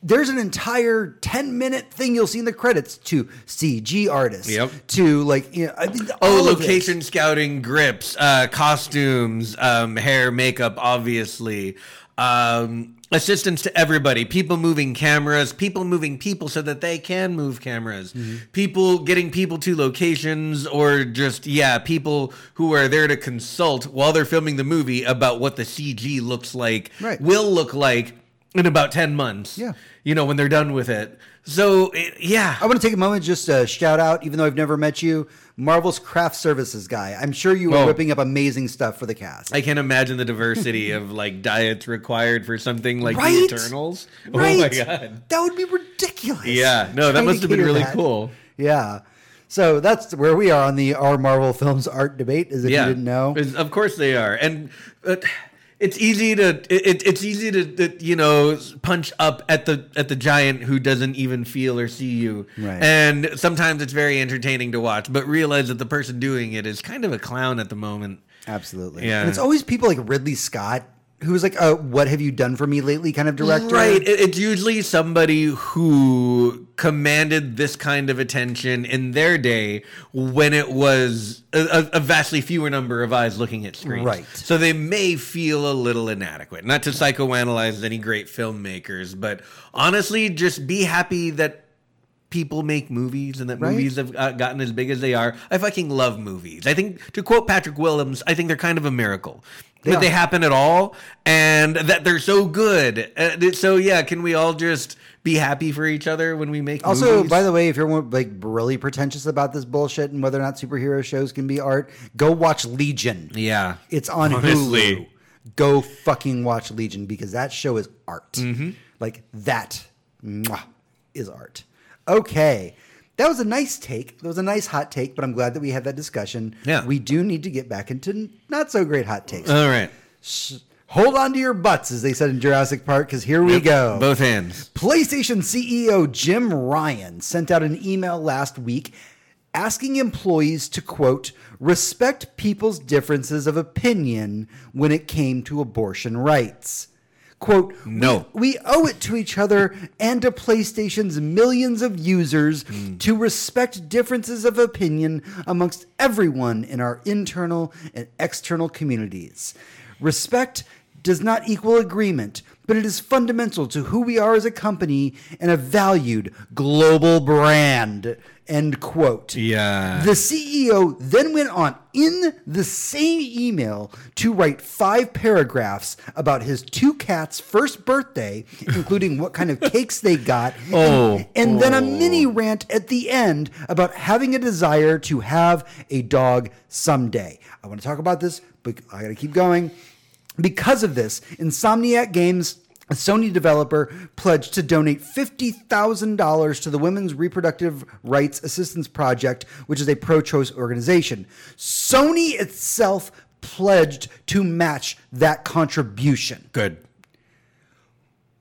S2: there's an entire 10 minute thing you'll see in the credits to CG artists.
S3: Yep.
S2: To like, you know, I mean,
S3: Oh, location scouting, grips, uh, costumes, um, hair, makeup, obviously. Um, assistance to everybody, people moving cameras, people moving people so that they can move cameras,
S2: Mm-hmm.
S3: people getting people to locations, or just, yeah, people who are there to consult while they're filming the movie about what the CG looks like,
S2: Right.
S3: will look like in about 10 months.
S2: Yeah.
S3: You know, when they're done with it. So, it, yeah.
S2: I want to take a moment just to shout out, even though I've never met you, Marvel's craft services guy. I'm sure you were
S3: Oh.
S2: whipping up amazing stuff for the cast.
S3: I can't imagine the diversity of like diets required for something like
S2: Right?
S3: the Eternals.
S2: right?
S3: Oh my god.
S2: That would be ridiculous.
S3: Yeah, no, that must have been really
S2: that.
S3: cool.
S2: Yeah. So that's where we are on the our Marvel films art debate, as if
S3: Yeah,
S2: you didn't know.
S3: Of course they are, and uh, it's easy to it, it's easy to uh, you know punch up at the at the giant who doesn't even feel or see you.
S2: Right.
S3: And sometimes it's very entertaining to watch, but realize that the person doing it is kind of a clown at the moment.
S2: Absolutely.
S3: Yeah.
S2: And it's always people like Ridley Scott, who's like a "What have you done for me lately?" kind of director.
S3: Right. It- It's usually somebody who commanded this kind of attention in their day when it was a, a- a vastly fewer number of eyes looking at screens.
S2: Right.
S3: So they may feel a little inadequate. Not to psychoanalyze any great filmmakers, but honestly, just be happy that people make movies and that
S2: Right.
S3: movies have uh, gotten as big as they are. I fucking love movies. I think, to quote Patrick Willems, I think they're kind of a miracle.
S2: They
S3: that they happen at all and that they're so good. Uh, so, yeah, can we all just be happy for each other when we make it?
S2: Also,
S3: movies?
S2: by the way, if you're like really pretentious about this bullshit and whether or not superhero shows can be art, go watch Legion.
S3: Yeah.
S2: It's on
S3: Honestly.
S2: Hulu. Go fucking watch Legion because that show is art.
S3: Mm-hmm.
S2: Like that mwah, is art. Okay. That was a nice take. That was a nice hot take, but I'm glad that we had that discussion.
S3: Yeah.
S2: We do need to get back into not so great hot takes.
S3: All right.
S2: Hold on to your butts, as they said in Jurassic Park, because here we
S3: Yep,
S2: go.
S3: Both hands.
S2: PlayStation CEO Jim Ryan sent out an email last week asking employees to, quote, respect people's differences of opinion when it came to abortion rights. Quote,
S3: No.
S2: We, we owe it to each other and to PlayStation's millions of users hmm. to respect differences of opinion amongst everyone in our internal and external communities. Respect does not equal agreement, but it is fundamental to who we are as a company and a valued global brand. End quote.
S3: Yeah.
S2: The CEO then went on in the same email to write five paragraphs about his two cats' first birthday, including what kind of cakes they got.
S3: Oh.
S2: And, and then a oh. mini rant at the end about having a desire to have a dog someday. I want to talk about this, but I got to keep going. Because of this, Insomniac Games, a Sony developer, pledged to donate $50,000 to the Women's Reproductive Rights Assistance Project, which is a pro choice organization. Sony itself pledged to match that contribution.
S3: Good.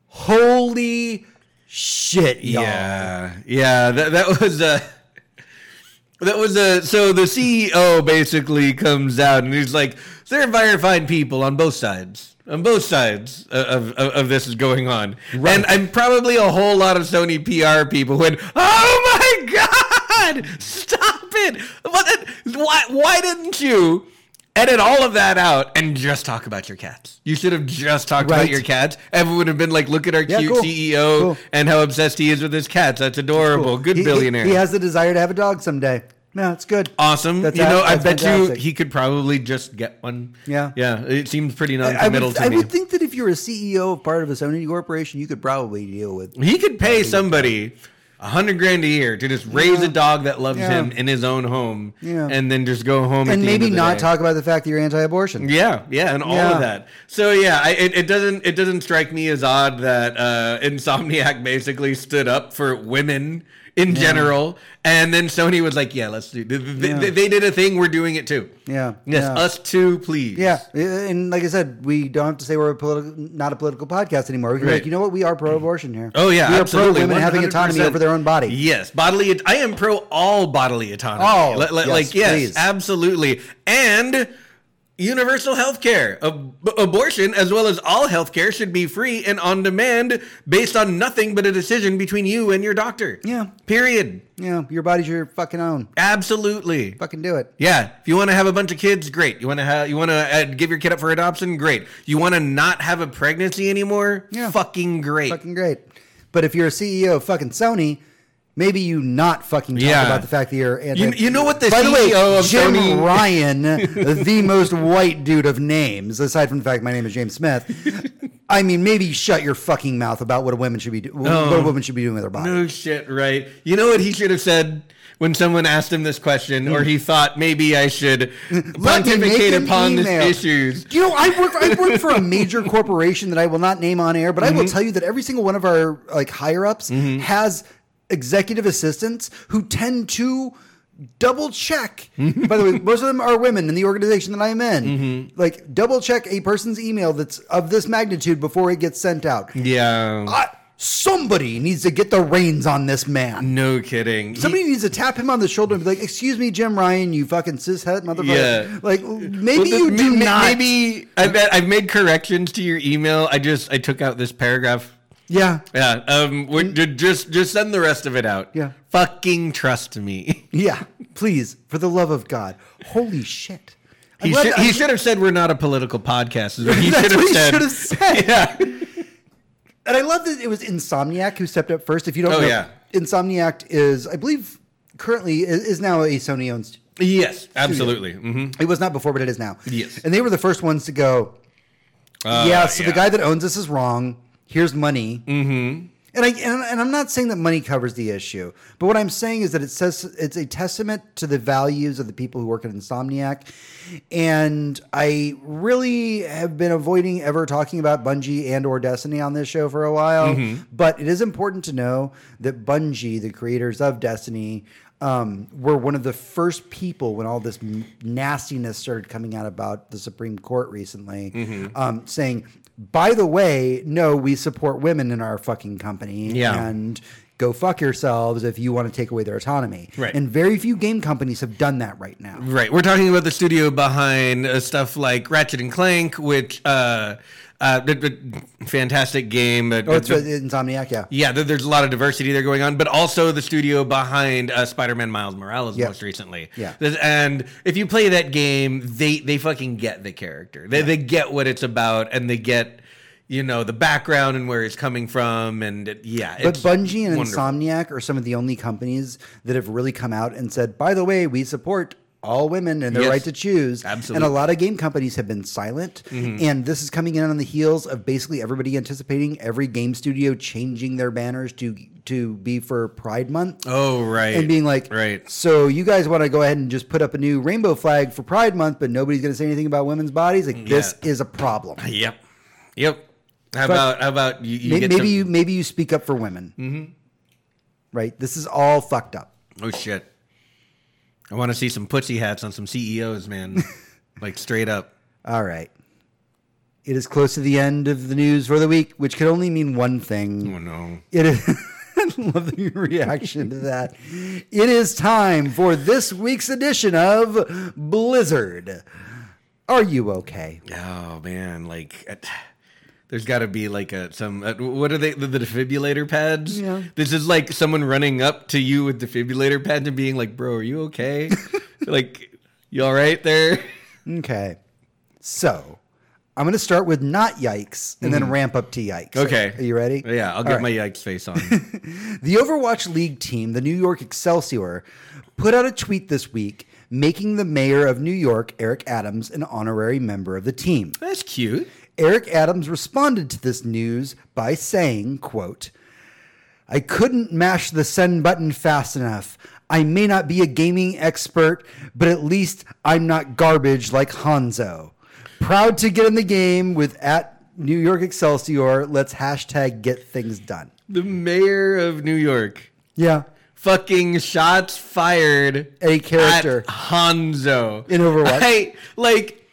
S2: Holy shit, y'all.
S3: Yeah, yeah. That that was a. That was a so the CEO basically comes out and he's like, "They're fine people on both sides, on both sides of, of, of this is going on." And I'm probably a whole lot of Sony PR people went, "Oh my god, stop it! What? Why? Why didn't you?" Edit all of that out and just talk about your cats. You should have just talked
S2: Right.
S3: about your cats. Everyone would have been like, "Look at our
S2: Yeah,
S3: cute
S2: cool.
S3: CEO
S2: Cool.
S3: and how obsessed he is with his cats. That's adorable. Good
S2: He- he-
S3: billionaire.
S2: He, has the desire to have a dog someday. No, it's good.
S3: awesome.
S2: That's
S3: you know, I bet
S2: fantastic.
S3: you he could probably just get one.
S2: Yeah.
S3: Yeah. It seems pretty non-committal
S2: would,
S3: to
S2: I
S3: me.
S2: would think that if you're a CEO of part of a Sony corporation, you could probably deal with.
S3: he could pay somebody a hundred grand a year to just raise
S2: Yeah.
S3: a dog that loves
S2: Yeah.
S3: him in his own home,
S2: Yeah.
S3: and then just go home
S2: And maybe not
S3: day.
S2: talk about the fact that you're anti-abortion.
S3: Yeah, yeah, and all of that. So yeah, I, it, it doesn't it doesn't strike me as odd that uh, Insomniac basically stood up for women in general, and then Sony was like, "Yeah, let's do." They, they-
S2: Yeah.
S3: they did a thing. We're doing it too.
S2: Yeah,
S3: Yes,
S2: yeah.
S3: us too, please.
S2: Yeah, and like I said, we don't have to say we're a political, not a political podcast anymore. We can be
S3: Right.
S2: like, you know what? We are pro-abortion here.
S3: Oh yeah,
S2: we are pro women having autonomy over their own body.
S3: Yes, bodily. I am pro all bodily autonomy.
S2: Oh, yes,
S3: like yes,
S2: please.
S3: absolutely, and universal health care. Ab- abortion, as well as all health care, should be free and on demand, based on nothing but a decision between you and your doctor.
S2: Yeah.
S3: Period.
S2: Yeah, your body's your fucking own.
S3: Absolutely.
S2: Fucking do it.
S3: Yeah, if you want to have a bunch of kids, great. You want to have, you want to uh, give your kid up for adoption, great. You want to not have a pregnancy anymore,
S2: Yeah.
S3: fucking great.
S2: Fucking great. But if you're a CEO of fucking Sony, maybe you not fucking talk
S3: Yeah.
S2: about the fact that you're anti.
S3: You- you know what the
S2: By the way,
S3: CEO of
S2: Jim
S3: Sony-
S2: Ryan, the most white dude of names, aside from the fact my name is James Smith. I mean, maybe shut your fucking mouth about what a woman should be do- what a woman should be doing with her body.
S3: No shit, right? You know what he should have said when someone asked him this question, or he thought maybe I should
S2: Let me make
S3: pontificate upon this issues.
S2: You know, I work. I work for a major corporation that I will not name on air, but I
S3: Mm-hmm.
S2: will tell you that every single one of our like higher ups has executive assistants who tend to double check. By the way, most of them are women in the organization that I'm in.
S3: Mm-hmm.
S2: Like double check a person's email that's of this magnitude before it gets sent out.
S3: Yeah,
S2: I, somebody needs to get the reins on this man.
S3: no kidding. He-
S2: Somebody needs to tap him on the shoulder and be like, "Excuse me, Jim Ryan, you fucking cishet motherfucker."
S3: Yeah.
S2: Like maybe
S3: Well,
S2: you do not.
S3: Maybe I've, I've made corrections to your email. I just I took out this paragraph.
S2: Yeah.
S3: Yeah, um, would- ju- just just send the rest of it out.
S2: Yeah.
S3: fucking trust me.
S2: Yeah, please, for the love of God. Holy shit.
S3: He should, he should have said we're not a political podcast. He
S2: That's
S3: should have
S2: what he
S3: said.
S2: should have said.
S3: Yeah.
S2: And I love that it was Insomniac who stepped up first. If you don't
S3: Oh,
S2: know,
S3: yeah.
S2: Insomniac is, I believe, currently is, now a Sony owned.
S3: Yes, absolutely. hmm
S2: It was not before, but it is now.
S3: Yes.
S2: And they were the first ones to go, yeah, so the guy that owns this is wrong. Here's money. Mm-hmm. And I and, and I'm not saying that money covers the issue, but what I'm saying is that it says it's a testament to the values of the people who work at Insomniac. And I really have been avoiding ever talking about Bungie and or Destiny on this show for a while. But it is important to know that Bungie, the creators of Destiny, um, were one of the first people when all this nastiness started coming out about the Supreme Court recently, um, saying, "By the way, no, we support women in our fucking company,
S3: Yeah.
S2: and go fuck yourselves if you want to take away their autonomy."
S3: Right.
S2: And very few game companies have done that right now.
S3: Right. We're talking about the studio behind uh, stuff like Ratchet and Clank, which uh, Uh, but- but fantastic game. Uh,
S2: Oh, it's
S3: uh,
S2: uh, Insomniac, yeah.
S3: yeah, there- there's a lot of diversity there going on, but also the studio behind uh, Spider-Man Miles Morales
S2: Yeah.
S3: most recently.
S2: Yeah.
S3: And if you play that game, they they fucking get the character. They they get what it's about, and they get you know the background and where it's coming from, and it, yeah.
S2: But Bungie and
S3: wonderful.
S2: Insomniac are some of the only companies that have really come out and said, by the way, we support all women and their
S3: Yes.
S2: right to choose.
S3: Absolutely. Mm-hmm.
S2: And a lot of game companies have been silent. And this is coming in on the heels of basically everybody anticipating every game studio changing their banners to to be for Pride Month.
S3: Oh right,
S2: And being like,
S3: right.
S2: so you guys want to go ahead and just put up a new rainbow flag for Pride Month, but nobody's going to say anything about women's bodies? Like, this is a problem.
S3: Yep, yep. How about how about you? you
S2: Maybe,
S3: get
S2: maybe
S3: some-
S2: you maybe you speak up for women. Mm-hmm. Right? This is all fucked up.
S3: Oh shit! I want to see some pussy hats on some CEOs, man. like straight up.
S2: All right. It is close to the end of the news for the week, which could only mean one thing.
S3: Oh no.
S2: It is. I love your reaction to that. It is time for this week's edition of Blizzard. Are you okay?
S3: Oh man, like there's got to be like a some uh, what are they the, the defibrillator pads?
S2: Yeah.
S3: This is like someone running up to you with defibrillator pads and being like, "Bro, are you okay? like, you all right there?"
S2: Okay. So, I'm going to start with not yikes and then ramp up to yikes.
S3: Mm-hmm. Okay.
S2: Are you ready?
S3: Yeah, I'll
S2: All
S3: get
S2: right.
S3: my yikes face on.
S2: The Overwatch League team, the New York Excelsior, put out a tweet this week making the mayor of New York, Eric Adams, an honorary member of the team.
S3: That's cute.
S2: Eric Adams responded to this news by saying, quote, I couldn't mash the send button fast enough. I may not be a gaming expert, but at least I'm not garbage like Hanzo. Proud to get in the game with at New York Excelsior. Let's hashtag get things done.
S3: The mayor of New York.
S2: Yeah.
S3: Fucking shots fired.
S2: A character.
S3: at Hanzo
S2: In Overwatch.
S3: I like.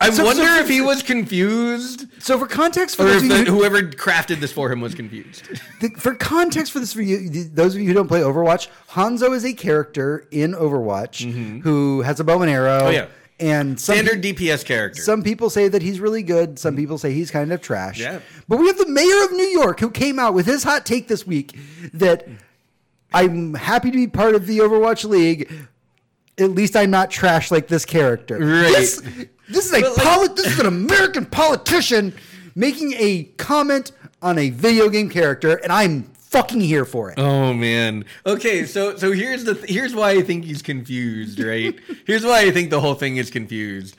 S3: I
S2: So-
S3: wonder
S2: so-
S3: if he was confused,
S2: So for context for
S3: or
S2: those
S3: if the,
S2: who-
S3: whoever crafted this for him was confused.
S2: The- for context for this for you, th- those of you who don't play Overwatch, Hanzo is a character in Overwatch who has a bow and arrow.
S3: Mm-hmm. Oh, yeah.
S2: and some
S3: Standard DPS character.
S2: some people say that he's really good. Some people say he's kind of trash.
S3: Yeah.
S2: But we have the mayor of New York who came out with his hot take this week that I'm happy to be part of the Overwatch League. At least I'm not trash like this character.
S3: Right.
S2: This, this is a
S3: like-
S2: poli- this is an American politician making a comment on a video game character, and I'm fucking here for it.
S3: Oh man. Okay, so so here's the th- here's why I think he's confused, right? here's why I think the whole thing is confused.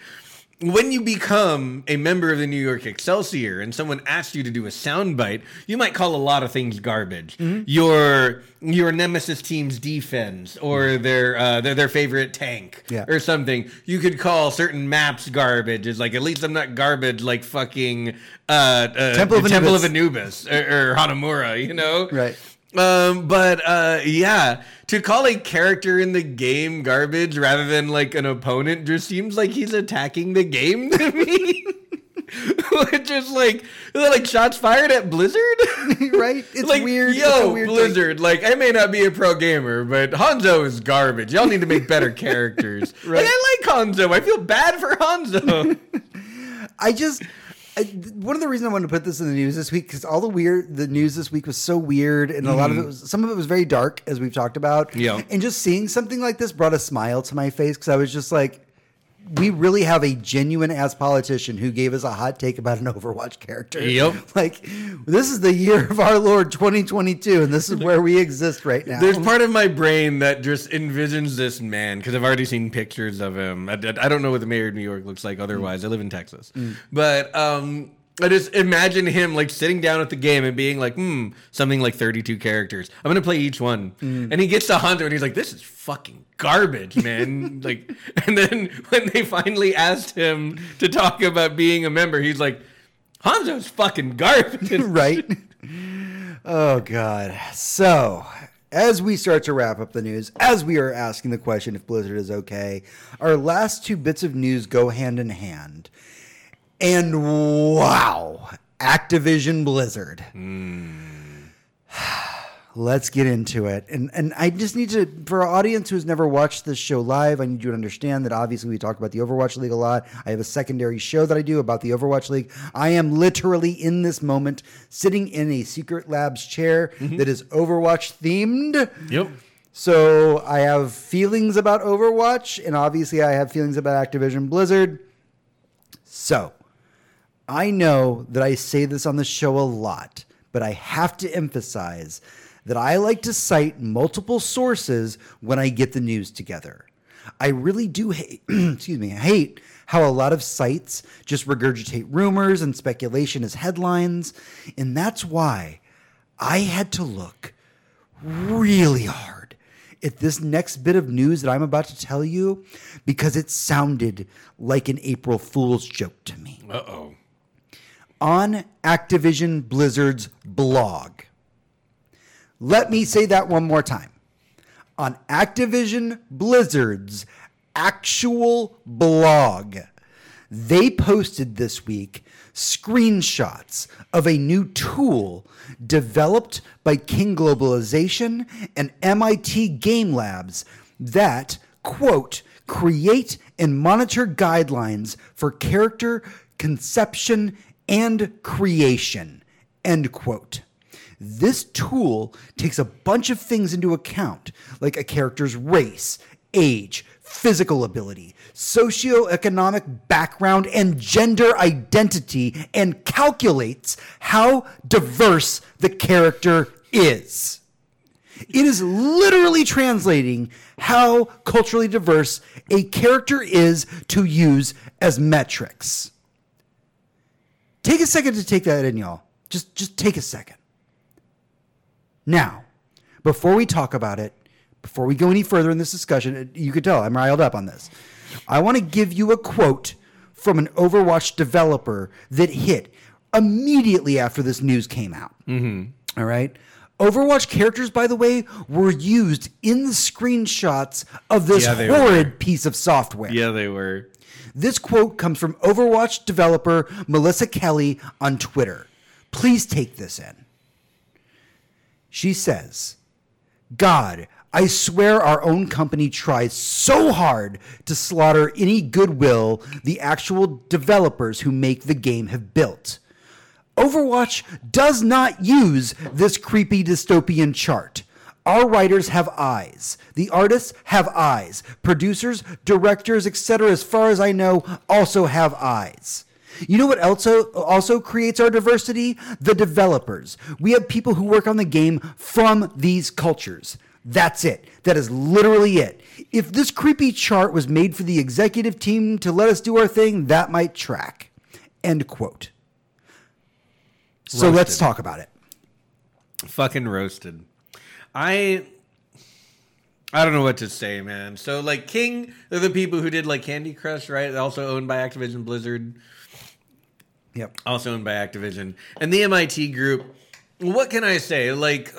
S3: When you become a member of the New York Excelsior and someone asks you to do a soundbite, you might call a lot of things garbage. Your your nemesis team's defense or their uh, their their favorite tank
S2: Yeah.
S3: or something. You could call certain maps garbage. It's like at least I'm not garbage like fucking uh, uh
S2: Temple of
S3: Temple of
S2: Anubis.
S3: Anubis or, or Hanamura, you know?
S2: Right.
S3: Um, but uh, yeah, to call a character in the game garbage rather than like an opponent just seems like he's attacking the game to me. Which is like, like shots fired at Blizzard,
S2: right? It's
S3: like,
S2: weird.
S3: Yo,
S2: weird thing.
S3: Blizzard. Like, I may not be a pro gamer, but Hanzo is garbage. Y'all need to make better characters.
S2: Right.
S3: Like, I like Hanzo. I feel bad for Hanzo.
S2: I just I, one of the reasons I wanted to put this in the news this week because all the weird the news this week was so weird and a lot of it was some of it was very dark as we've talked about.
S3: Mm-hmm. Yeah.
S2: and just seeing something like this brought a smile to my face because I was just like. We really have a genuine ass politician who gave us a hot take about an Overwatch character.
S3: Yep.
S2: Like, this is the year of our Lord 2022, and this is where we exist right now.
S3: There's part of my brain that just envisions this man because I've already seen pictures of him. I, I- I don't know what the mayor of New York looks like otherwise. I live in Texas. But um, I just imagine him like sitting down at the game and being like, hmm, something like 32 characters. I'm going to play each one. And he gets to Hunter and he's like, this is fucking garbage, man. like, and then when they finally asked him to talk about being a member, he's like, Hanzo's fucking garbage.
S2: right? Oh God. So, as we start to wrap up the news, as we are asking the question if Blizzard is okay, our last two bits of news go hand in hand. And wow, Activision Blizzard. let's get into it. And and I just need to for our audience who's never watched this show live, I need you to understand that obviously we talk about the Overwatch League a lot. I have a secondary show that I do about the Overwatch League. I am literally in this moment sitting in a Secret Labs chair mm-hmm. that is Overwatch themed.
S3: Yep.
S2: So I have feelings about Overwatch, and obviously I have feelings about Activision Blizzard. So I know that I say this on the show a lot, but I have to emphasize that I like to cite multiple sources when I get the news together. I really do hate, excuse me, I hate how a lot of sites just regurgitate rumors and speculation as headlines, and that's why I had to look really hard at this next bit of news that I'm about to tell you because it sounded like an April Fool's joke to me.
S3: Uh oh.
S2: On Activision Blizzard's blog. Let me say that one more time. On Activision Blizzard's actual blog, they posted this week screenshots of a new tool developed by King Globalization and MIT Game Labs that, quote, create and monitor guidelines for character conception and creation, end quote. This tool takes a bunch of things into account, like a character's race, age, physical ability, socioeconomic background, and gender identity, and calculates how diverse the character is. It is literally translating how culturally diverse a character is to use as metrics. Take a second to take that in, y'all. Just just take a second. Now, before we talk about it, before we go any further in this discussion, uh, you could tell I'm riled up on this. I want to give you a quote from an Overwatch developer that hit immediately after this news came out. Mm-hmm. All right. Overwatch characters, by the way, were used in the screenshots of this
S3: Yeah,
S2: horrid
S3: were.
S2: piece of software.
S3: Yeah, they were.
S2: This quote comes from Overwatch developer Melissa Kelly on Twitter. Please take this in. She says, God, I swear our own company tries so hard to slaughter any goodwill the actual developers who make the game have built. Overwatch does not use this creepy dystopian chart. Our writers have eyes. The artists have eyes. Producers, directors, etc., as far as I know, also have eyes. You know what also also creates our diversity? The developers. We have people who work on the game from these cultures. That's it. That is literally it. If this creepy chart was made for the executive team to let us do our thing, that might track. End quote. So let's talk about it.
S3: Fucking roasted. I I don't know what to say, man. So like King, they're the people who did like Candy Crush, right? Also owned by Activision Blizzard,
S2: Yep.
S3: also owned by Activision. And the MIT group, what can I say? Like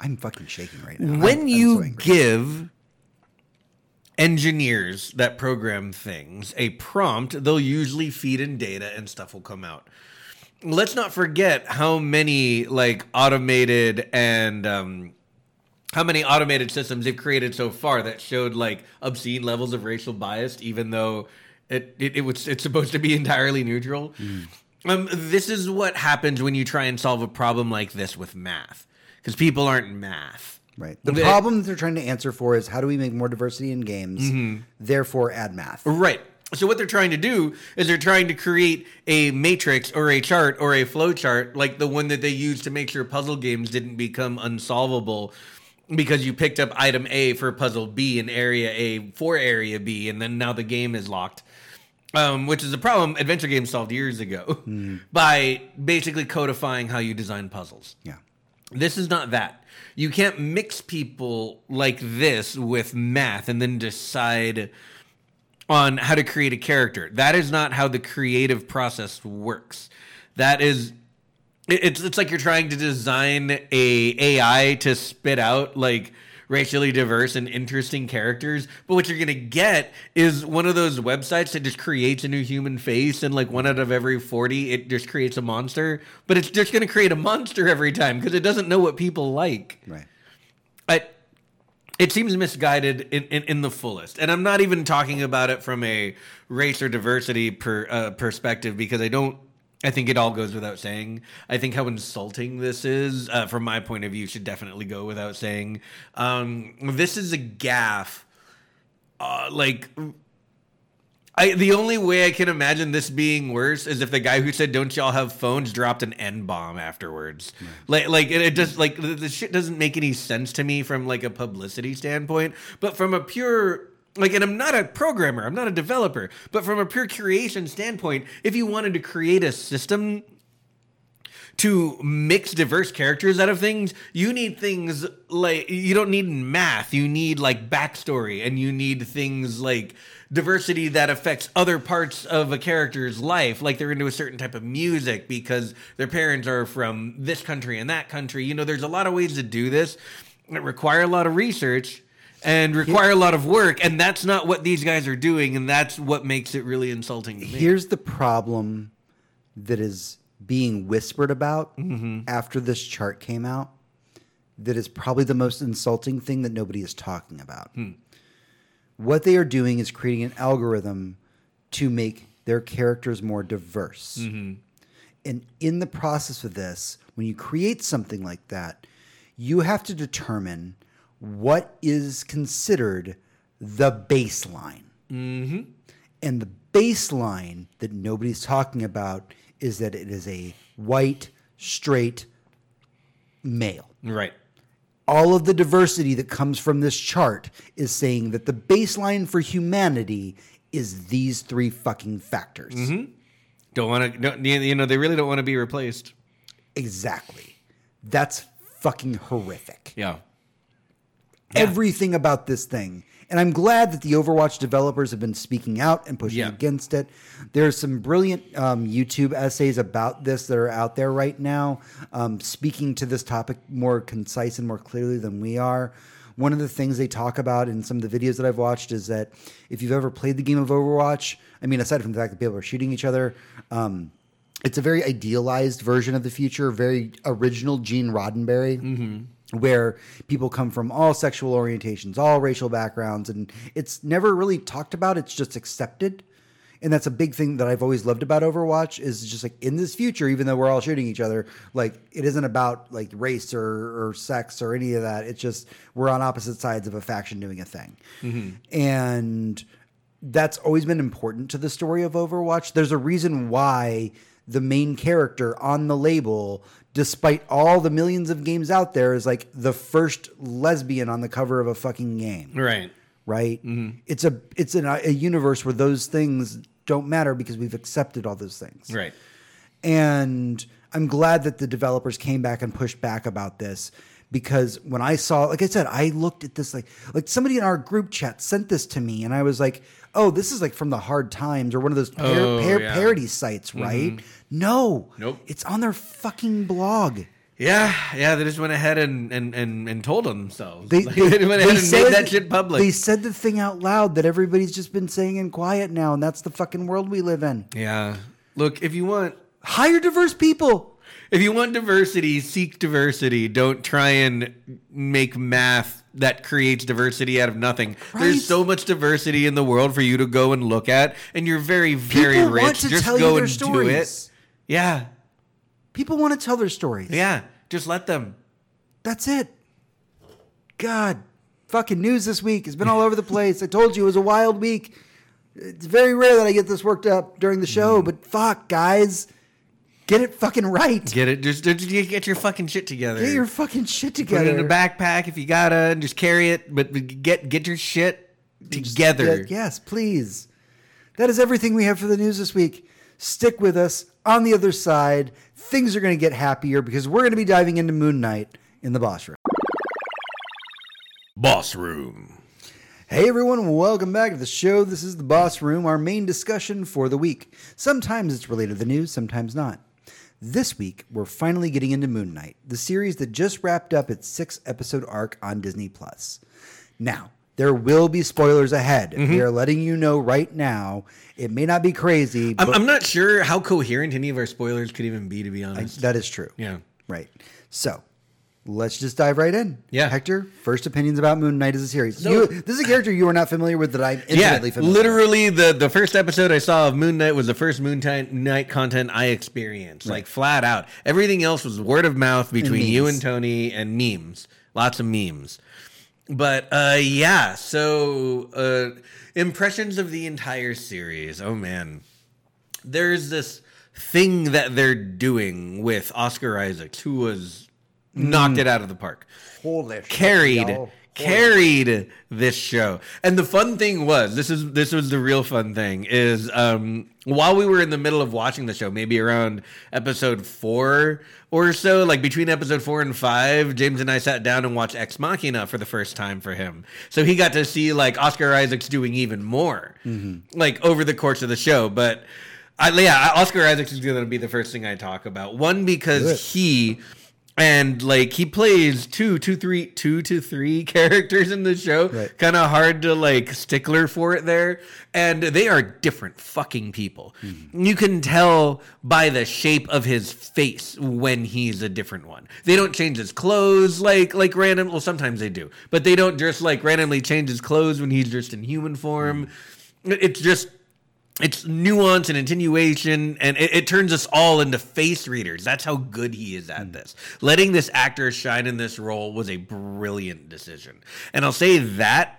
S2: I'm fucking shaking right now.
S3: when
S2: I'm- I'm
S3: you
S2: so
S3: give engineers that program things a prompt, they'll usually feed in data and stuff will come out. Let's not forget how many like automated and um, how many automated systems they've created so far that showed like obscene levels of racial bias, even though it it, it was it's supposed to be entirely neutral. Um, this is what happens when you try and solve a problem like this with math, because people aren't math.
S2: Right. The
S3: They-
S2: problem that they're trying to answer for is how do we make more diversity in games? Therefore, add math.
S3: Right. So what they're trying to do is they're trying to create a matrix or a chart or a flow chart like the one that they used to make sure puzzle games didn't become unsolvable because you picked up item A for puzzle B in area A for area B and then now the game is locked. Um, which is a problem adventure games solved years ago by basically codifying how you design puzzles.
S2: Yeah.
S3: This is not that. You can't mix people like this with math and then decide on how to create a character. That is not how the creative process works. That is it's it's like you're trying to design a AI to spit out like racially diverse and interesting characters. But what you're gonna get is one of those websites that just creates a new human face, and like one out of every forty, it just creates a monster. But it's just gonna create a monster every time because it doesn't know what people like.
S2: Right.
S3: I, it seems misguided in, in, in the fullest. And I'm not even talking about it from a race or diversity per, uh, perspective because I don't. I think it all goes without saying. I think how insulting this is, uh, from my point of view, should definitely go without saying. Um, this is a gaffe. Uh, like I, the only way I can imagine this being worse is if the guy who said "Don't y'all have phones" dropped an N bomb afterwards. Like, like it, it just like the, the shit doesn't make any sense to me from like a publicity standpoint, but from a pure like, and I'm not a programmer, I'm not a developer, but from a pure creation standpoint, if you wanted to create a system to mix diverse characters out of things, you need things like you don't need math. You need like backstory, and you need things like diversity that affects other parts of a character's life, like they're into a certain type of music because their parents are from this country and that country. You know, there's a lot of ways to do this that require a lot of research and require a lot of work, and that's not what these guys are doing, and that's what makes it really insulting to me.
S2: Here's the problem that is being whispered about
S3: Mm-hmm.
S2: after this chart came out. That is probably the most insulting thing that nobody is talking about.
S3: Hmm.
S2: What they are doing is creating an algorithm to make their characters more diverse.
S3: Mm-hmm.
S2: And in the process of this, when you create something like that, you have to determine what is considered the baseline.
S3: Mm-hmm.
S2: And the baseline that nobody's talking about is that it is a white, straight male.
S3: right.
S2: All of the diversity that comes from this chart is saying that the baseline for humanity is these three fucking factors. Mm-hmm.
S3: Don't want to, you know, they really don't want to be replaced.
S2: Exactly. That's fucking horrific.
S3: Yeah.
S2: everything about this thing. And I'm glad that the Overwatch developers have been speaking out and pushing
S3: Yeah.
S2: against it. There's some brilliant um, YouTube essays about this that are out there right now, um, speaking to this topic more concise and more clearly than we are. One of the things they talk about in some of the videos that I've watched is that if you've ever played the game of Overwatch, I mean, aside from the fact that people are shooting each other, um, it's a very idealized version of the future, very original Gene Roddenberry where people come from all sexual orientations, all racial backgrounds, and it's never really talked about. It's just accepted. And that's a big thing that I've always loved about Overwatch is just like in this future, even though we're all shooting each other, like it isn't about like race or, or sex or any of that. It's just we're on opposite sides of a faction doing a thing. Mm-hmm. And that's always been important to the story of Overwatch. There's a reason why the main character on the label, despite all the millions of games out there, is like the first lesbian on the cover of a fucking game.
S3: Right.
S2: Right? Mm-hmm. It's a it's an, a universe where those things don't matter because we've accepted all those things.
S3: Right.
S2: And I'm glad that the developers came back and pushed back about this because when I saw, like I said, I looked at this like like somebody in our group chat sent this to me, and I was like, oh, this is like from the Hard Times or one of those par-
S3: Oh,
S2: par-
S3: yeah.
S2: parody sites, mm-hmm. right? No,
S3: Nope.
S2: it's on their fucking blog.
S3: Yeah, yeah, they just went ahead and and and, and told themselves.
S2: They,
S3: Like,
S2: they,
S3: they went ahead and
S2: said-
S3: made that shit public.
S2: They said the thing out loud that everybody's just been saying in quiet now, and that's the fucking world we live in.
S3: yeah. Look, if you want
S2: Hire diverse people.
S3: if you want diversity, seek diversity. Don't try and make math that creates diversity out of nothing.
S2: Right.
S3: There's so much diversity in the world for you to go and look at, and you're very, very
S2: People
S3: rich. just go and
S2: stories.
S3: do it. Yeah,
S2: People want to tell their stories.
S3: yeah. Just let them.
S2: That's it. God, fucking news this week has been all over the place. I told you it was a wild week. It's very rare that I get this worked up during the
S3: Mm.
S2: show, but fuck, guys, get it fucking right.
S3: Get it? Just, just get your fucking shit together.
S2: Get your fucking shit
S3: Put
S2: together.
S3: it in a backpack if you gotta, and just carry it. But get get your shit together.
S2: Yeah, yes, please. That is everything we have for the news this week. Stick with us. On the other side, things are going to get happier because we're going to be diving into Moon Knight in the boss room.
S3: Boss room.
S2: Hey everyone, welcome back to the show. This is the Boss Room, our main discussion for the week. Sometimes it's related to the news, sometimes not. This week, we're finally getting into Moon Knight, the series that just wrapped up its six episode arc on Disney Plus. Now, there will be spoilers ahead.
S3: Mm-hmm.
S2: We are letting you know right now. It may not be crazy,
S3: I'm,
S2: but
S3: I'm not sure how coherent any of our spoilers could even be, to be honest.
S2: that is true.
S3: yeah.
S2: Right. So, let's just dive right in.
S3: Yeah.
S2: Hector, first opinions about Moon Knight as a series. you, this is a character you are not familiar with that I'm
S3: Yeah,
S2: intimately familiar with.
S3: literally the the first episode I saw of Moon Knight was the first Moon Knight content I experienced, like flat out. Everything else was word of mouth between you and Tony and memes, lots of memes. But uh, yeah, so uh, impressions of the entire series. Oh man, there's this thing that they're doing with Oscar Isaacs, who was knocked it out of the park
S2: Holy
S3: carried
S2: y'all.
S3: Carried this show. And the fun thing was, this is this was the real fun thing is um while we were in the middle of watching the show, maybe around episode 4 or so, like between episode 4 and 5, James and I sat down and watched Ex Machina for the first time for him. So he got to see like Oscar Isaacs doing even more like over the course of the show, but I, yeah, Oscar Isaacs is going to be the first thing I talk about. One because he and like he plays two, two, three, two to three characters in the show.
S2: Right.
S3: Kind of hard to like stickler for it there, and they are different fucking people. Mm-hmm. You can tell by the shape of his face when he's a different one. They don't change his clothes like like random. Well, sometimes they do, but they don't just like randomly change his clothes when he's just in human form. Mm-hmm. It's just it's nuance and attenuation and it, it turns us all into face readers. That's how good he is at hmm. this. Letting this actor shine in this role was a brilliant decision. And i'll say that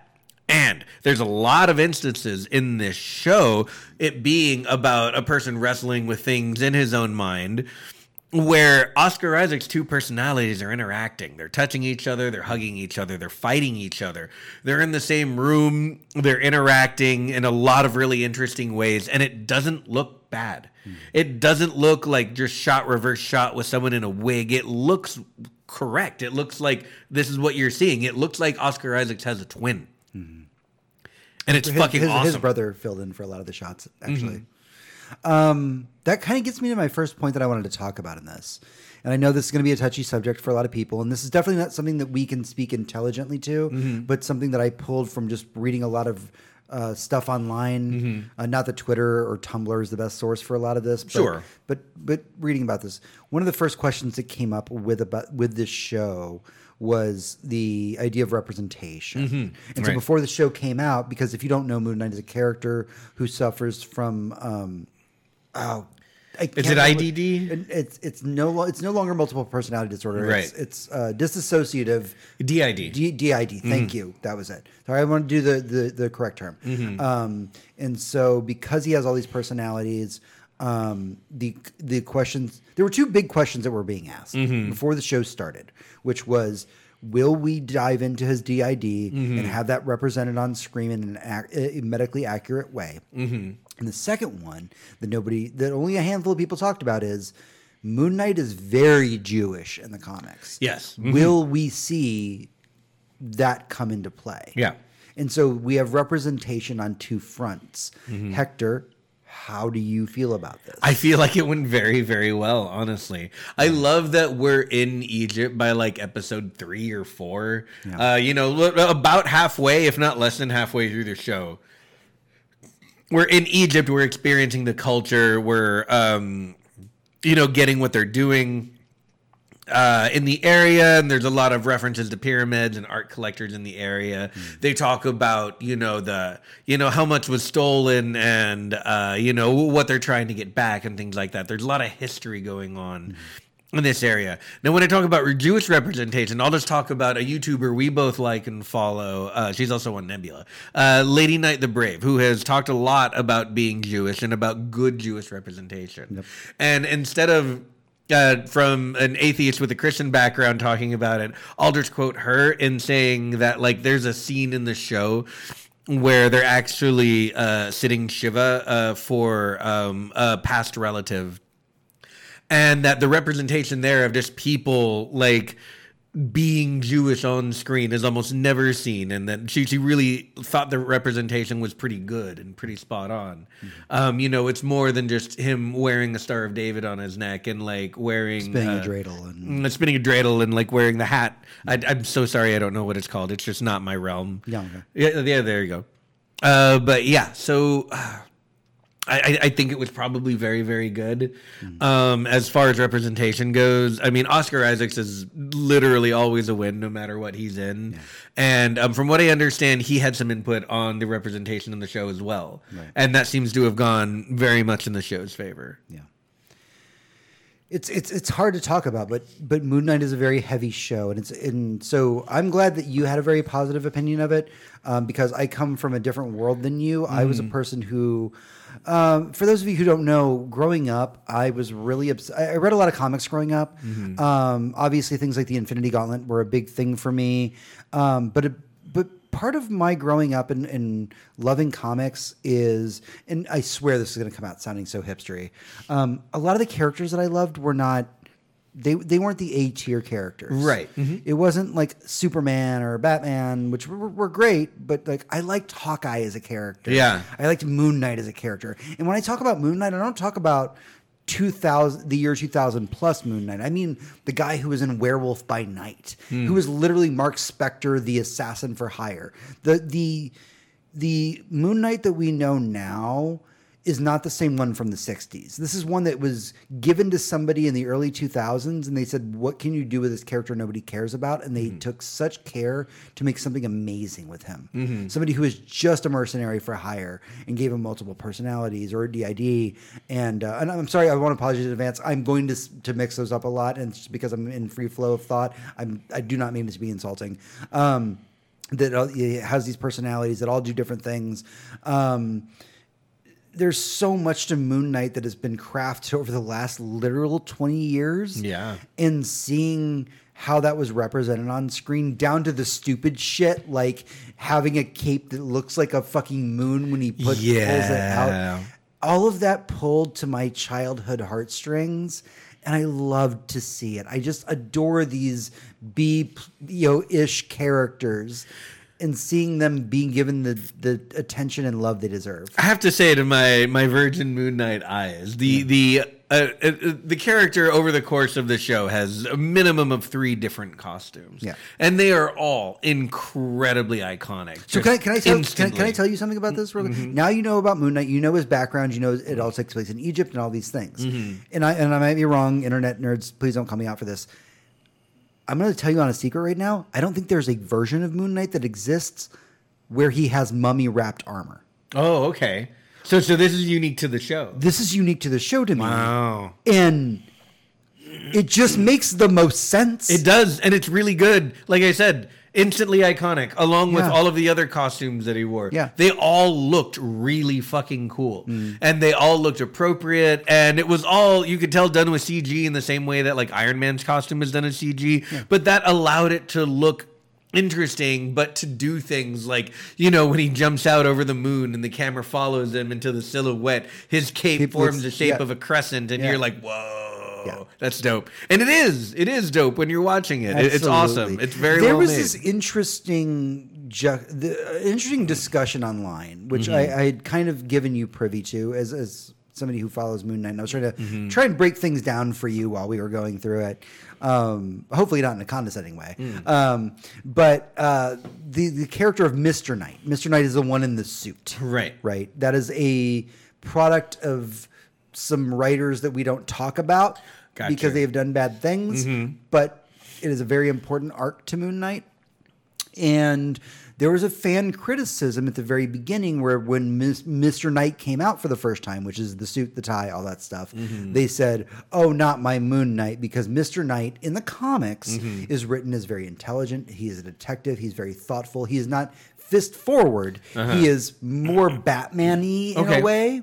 S3: and there's a lot of instances in this show it being about a person wrestling with things in his own mind where Oscar Isaac's two personalities are interacting. They're touching each other, they're hugging each other, they're fighting each other. They're in the same room, they're interacting in a lot of really interesting ways, and it doesn't look bad. Hmm. It doesn't look like just shot reverse shot with someone in a wig. It looks correct. It looks like this is what you're seeing. It looks like Oscar Isaacs has a twin. Hmm. And it's
S2: his,
S3: fucking
S2: his,
S3: awesome.
S2: his brother filled in for a lot of the shots, actually. Mm-hmm. Um, that kind of gets me to my first point that I wanted to talk about in this. And I know this is going to be a touchy subject for a lot of people, and this is definitely not something that we can speak intelligently to,
S3: Mm-hmm.
S2: but something that I pulled from just reading a lot of uh, stuff online.
S3: Mm-hmm.
S2: Uh, not that Twitter or Tumblr is the best source for a lot of this, but,
S3: Sure.
S2: But but reading about this, one of the first questions that came up with about with this show was the idea of representation. And so
S3: Mm-hmm. Right.
S2: before the show came out, because if you don't know, Moon Knight is a character who suffers from um, oh,
S3: Is it IDD?
S2: It- It's it's no it's no longer multiple personality disorder. It's,
S3: Right.
S2: it's uh, disassociative
S3: DID.
S2: D- DID.
S3: Mm-hmm.
S2: Thank you. That was it. Sorry, I want to do the the, the correct term.
S3: Mm-hmm.
S2: Um, and so because he has all these personalities, um, the the questions there were two big questions that were being asked
S3: Mm-hmm.
S2: before the show started, which was. Will we dive into his DID
S3: Mm-hmm.
S2: and have that represented on screen in an ac- a medically accurate way? Mm-hmm. And the second one that nobody, that only a handful of people talked about is Moon Knight is very Jewish in the comics.
S3: Yes.
S2: Will we see that come into play?
S3: Yeah.
S2: And so we have representation on two fronts.
S3: Mm-hmm.
S2: Hector, how do you feel about this?
S3: I feel like it went very, very well, honestly. I love that we're in Egypt by like episode three or four. Uh, you know, about halfway, if not less than halfway through the show. We're in Egypt, we're experiencing the culture, we're, um, you know, getting what they're doing uh, in the area, and there's a lot of references to pyramids and art collectors in the area. They talk about you know the you know how much was stolen and uh, you know what they're trying to get back and things like that. There's a lot of history going on. In this area. Now, when I talk about Jewish representation, I'll just talk about a YouTuber we both like and follow. Uh, she's also on Nebula. Uh, Lady Knight the Brave, who has talked a lot about being Jewish and about good Jewish representation. And instead of uh, from an atheist with a Christian background talking about it. I'll just quote her in saying that like there's a scene in the show where they're actually uh, sitting shiva uh, for um, a past relative and that the representation there of just people like being Jewish on screen is almost never seen, and that she she really thought the representation was pretty good and pretty spot on. Um, you know, it's more than just him wearing a Star of David on his neck and like wearing
S2: Spinning a
S3: uh,
S2: dreidel and
S3: mm, spinning a dreidel and like wearing the hat. I, I'm so sorry, I don't know what it's called. It's just not my realm.
S2: Yeah.
S3: Yeah, yeah, there you go. Uh, but yeah, so uh, I, I- think it was probably very, very good. Um, as far as representation goes, I mean, Oscar Isaacs is literally always a win, no matter what he's in. And um, from what I understand, he had some input on the representation in the show as well, and that seems to have gone very much in the show's favor.
S2: Yeah. It's it's it's hard to talk about, but but Moon Knight is a very heavy show, and it's and so I'm glad that you had a very positive opinion of it, um, because I come from a different world than you. I was a person who, um, for those of you who don't know, growing up, I was really obs- I I read a lot of comics growing up. Um, obviously, things like the Infinity Gauntlet were a big thing for me, um, but it, but part of my growing up and, and loving comics is, and I swear this is going to come out sounding so hipstery. Um, a lot of the characters that I loved were not. They, they weren't the A tier characters,
S3: Right. Mm-hmm.
S2: It wasn't like Superman or Batman, which were, were great, but like I liked Hawkeye as a character.
S3: Yeah.
S2: I liked Moon Knight as a character. And when I talk about Moon Knight, I don't talk about 2000 the year 2000 plus Moon Knight. I mean the guy who was in Werewolf by Night, hmm. who was literally Mark Spector the assassin for hire. The the the Moon Knight that we know now is not the same one from the 60s. This is one that was given to somebody in the early 2000s and they said what can you do with this character nobody cares about and they took such care to make something amazing with him. Somebody who is just a mercenary for hire and gave him multiple personalities or a DID and uh, and I'm sorry I want to apologize in advance. I'm going to to mix those up a lot and just because I'm in free flow of thought. I'm I do not mean to be insulting. Um that it has these personalities that all do different things. Um, there's so much to Moon Knight that has been crafted over the last literal 20 years.
S3: Yeah.
S2: And seeing how that was represented on screen down to the stupid shit like having a cape that looks like a fucking moon when he put, pulls it out. All of that pulled to my childhood heartstrings and I loved to see it. I just adore these B you know ish characters and seeing them being given the the attention and love they deserve.
S3: I have to say to my my Virgin Moon Knight eyes, the the uh, uh, the character over the course of the show has a minimum of three different costumes.
S2: Yeah.
S3: and they are all incredibly iconic.
S2: So can I, can I tell can can I tell you something about this? Real quick? Now you know about Moon Knight. You know his background. You know it all takes place in Egypt and all these things. And I and I might be wrong. Internet nerds, please don't call me out for this. I'm going to tell you on a secret right now. I don't think there's a version of Moon Knight that exists where he has mummy wrapped armor.
S3: Oh, okay. So so this is unique to the show.
S2: This is unique to the show to me,
S3: Wow.
S2: and it just makes the most sense.
S3: It does, and it's really good. Like I said, instantly iconic, along with
S2: Yeah.
S3: all of the other costumes that he wore.
S2: Yeah.
S3: They all looked really fucking cool. Mm. And they all looked appropriate. And it was all, you could tell, done with CG in the same way that like Iron Man's costume is done in CG. But that allowed it to look interesting but to do things like you know when he jumps out over the moon and the camera follows him into the silhouette his cape forms the shape
S2: yeah.
S3: of a crescent and
S2: Yeah.
S3: you're like whoa
S2: Yeah.
S3: that's dope and it is it is dope when you're watching it It- it's awesome it's very
S2: there
S3: well
S2: was
S3: made.
S2: this interesting ju- the, uh, interesting discussion online which
S3: Mm-hmm.
S2: I, I had kind of given you privy to as as somebody who follows moon knight and i was trying to
S3: Mm-hmm.
S2: try and break things down for you while we were going through it um, hopefully not in a condescending way
S3: Mm.
S2: um, but uh, the, the character of mr knight mr knight is the one in the suit
S3: Right.
S2: right that is a product of some writers that we don't talk about
S3: Gotcha.
S2: because they have done bad things mm-hmm. but it is a very important arc to moon knight and there was a fan criticism at the very beginning where when Mis- Mr. Knight came out for the first time, which is the suit, the tie, all that stuff, mm-hmm. they said, "Oh, not my Moon Knight," because Mr. Knight in the comics mm-hmm. is written as very intelligent. He is a detective. He's very thoughtful. He is not fist forward. Uh-huh. He is more Batman-y in
S3: Okay.
S2: a way.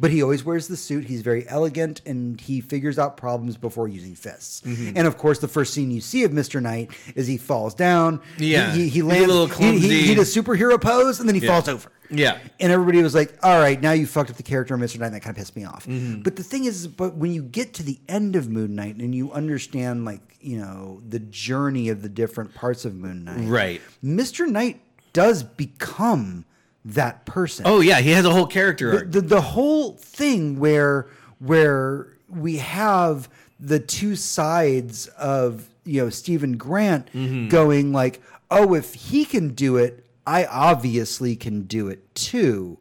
S2: But he always wears the suit. He's very elegant, and he figures out problems before using fists.
S3: Mm-hmm.
S2: And of course, the first scene you see of Mister Knight is he falls down.
S3: Yeah.
S2: he, he, he
S3: He's a
S2: lands.
S3: little
S2: he, he,
S3: clumsy.
S2: he does superhero pose, and then he falls over.
S3: Yeah.
S2: And everybody was like, all right, now you fucked up the character of Mr. Knight. And that kind of pissed me off.
S3: Mm-hmm.
S2: But the thing is, but when you get to the end of Moon Knight and you understand, like, you know, the journey of the different parts of Moon Knight,
S3: Right.
S2: Mr. Knight does become that person.
S3: Oh yeah, he has a whole character
S2: the,
S3: arc.
S2: the, the whole thing where where we have the two sides of you know Steven Grant
S3: Mm-hmm.
S2: going like, oh, if he can do it, I obviously can do it too.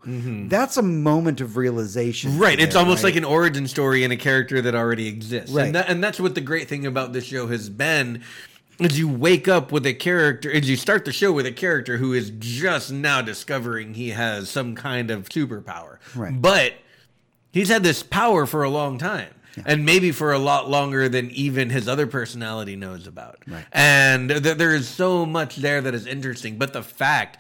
S2: That's a moment of realization,
S3: Mm-hmm. Right, it's almost
S2: right?
S3: like an origin story in a character that already exists.
S2: Right.
S3: And, that, and that's what the great thing about this show has been is you wake up with a character as you start the show with a character who is just now discovering he has some kind of superpower.
S2: Right.
S3: But he's had this power for a long time. And maybe for a lot longer than even his other personality knows about.
S2: Right.
S3: And th- there is so much there that is interesting. But the fact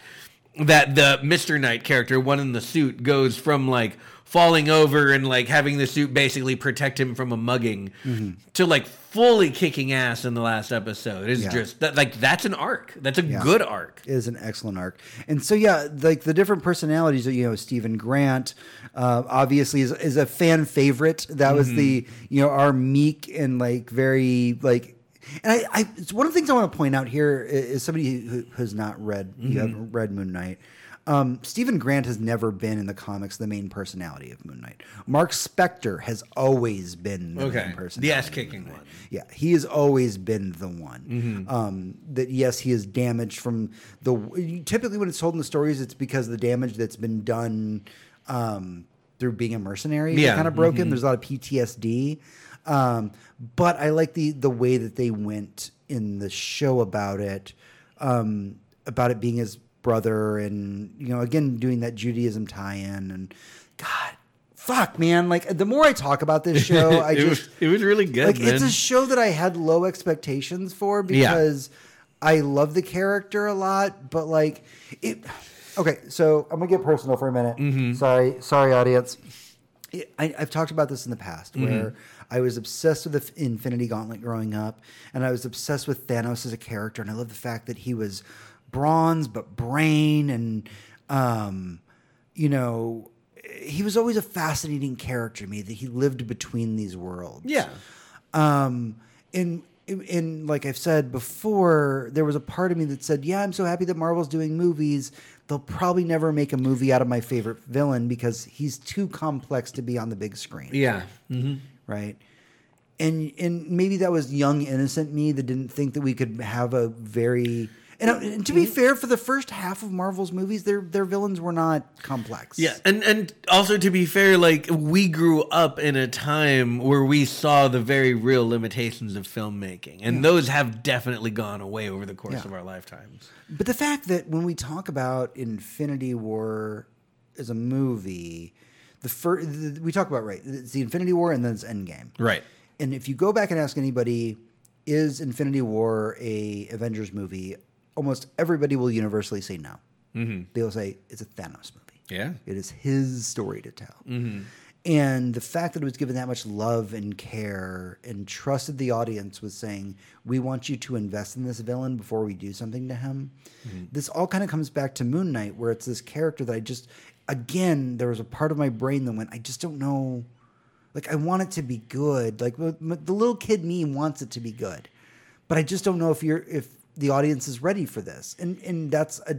S3: that the Mr. Knight character, one in the suit, goes from like falling over and like having the suit basically protect him from a mugging mm-hmm. to like fully kicking ass in the last episode is
S2: Yeah.
S3: just that like that's an arc. That's a
S2: Yeah.
S3: good arc.
S2: is an excellent arc. And so yeah, like the different personalities that you know, Steven Grant uh, obviously is, is a fan favorite. That was the mm-hmm. you know our meek and like very like. And I, I it's one of the things I want to point out here is, is somebody who has not read you mm-hmm. haven't read Moon Knight. Um, Steven Grant has never been in the comics the main personality of Moon Knight. Mark Spector has always been the
S3: Okay.
S2: main personality.
S3: The ass kicking one.
S2: Yeah, he has always been the one.
S3: Mm-hmm.
S2: Um, that yes, he is damaged from the. Typically, when it's told in the stories, it's because of the damage that's been done um, through being a mercenary.
S3: Yeah,
S2: kind of broken. There's a lot of PTSD. Um, but I like the the way that they went in the show about it, um, about it being his brother, and you know, again doing that Judaism tie-in, and God. Fuck, man! Like the more I talk about this show, I
S3: it,
S2: just
S3: was, it was really good.
S2: like
S3: man.
S2: it's a show that I had low expectations for because I love the character a lot, but like it. Okay, so I'm gonna get personal for a minute.
S3: Mm-hmm.
S2: Sorry, sorry, audience. It, I, I've talked about this in the past
S3: Mm-hmm.
S2: where I was obsessed with the Infinity Gauntlet growing up, and I was obsessed with Thanos as a character, and I love the fact that he was bronze but brain, and um, you know, he was always a fascinating character to me that he lived between these worlds.
S3: yeah.
S2: Um, and and like I've said before, there was a part of me that said, "Yeah, I'm so happy that Marvel's doing movies. They'll probably never make a movie out of my favorite villain because he's too complex to be on the big screen."
S3: Yeah. Mm-hmm.
S2: right. And and maybe that was young innocent me that didn't think that we could have a very and, uh, to be fair, for the first half of Marvel's movies, their their villains were not complex.
S3: Yeah, and and also to be fair, like we grew up in a time where we saw the very real limitations of filmmaking, and those have definitely gone away over the course
S2: Yeah.
S3: of our lifetimes.
S2: But the fact that when we talk about Infinity War as a movie, the first we talk about right, it's the Infinity War and then it's Endgame.
S3: Right.
S2: And if you go back and ask anybody, is Infinity War a Avengers movie? Almost everybody will universally say no. Mm-hmm. They'll say it's a Thanos movie.
S3: Yeah.
S2: It is his story to tell. And the fact that it was given that much love and care and trusted the audience with saying, we want you to invest in this villain before we do something to him. This all kind of comes back to Moon Knight, where it's this character that I just, again, there was a part of my brain that went, I just don't know. Like, I want it to be good. Like, the little kid me wants it to be good. But I just don't know if you're, if the audience is ready for this. And, and that's a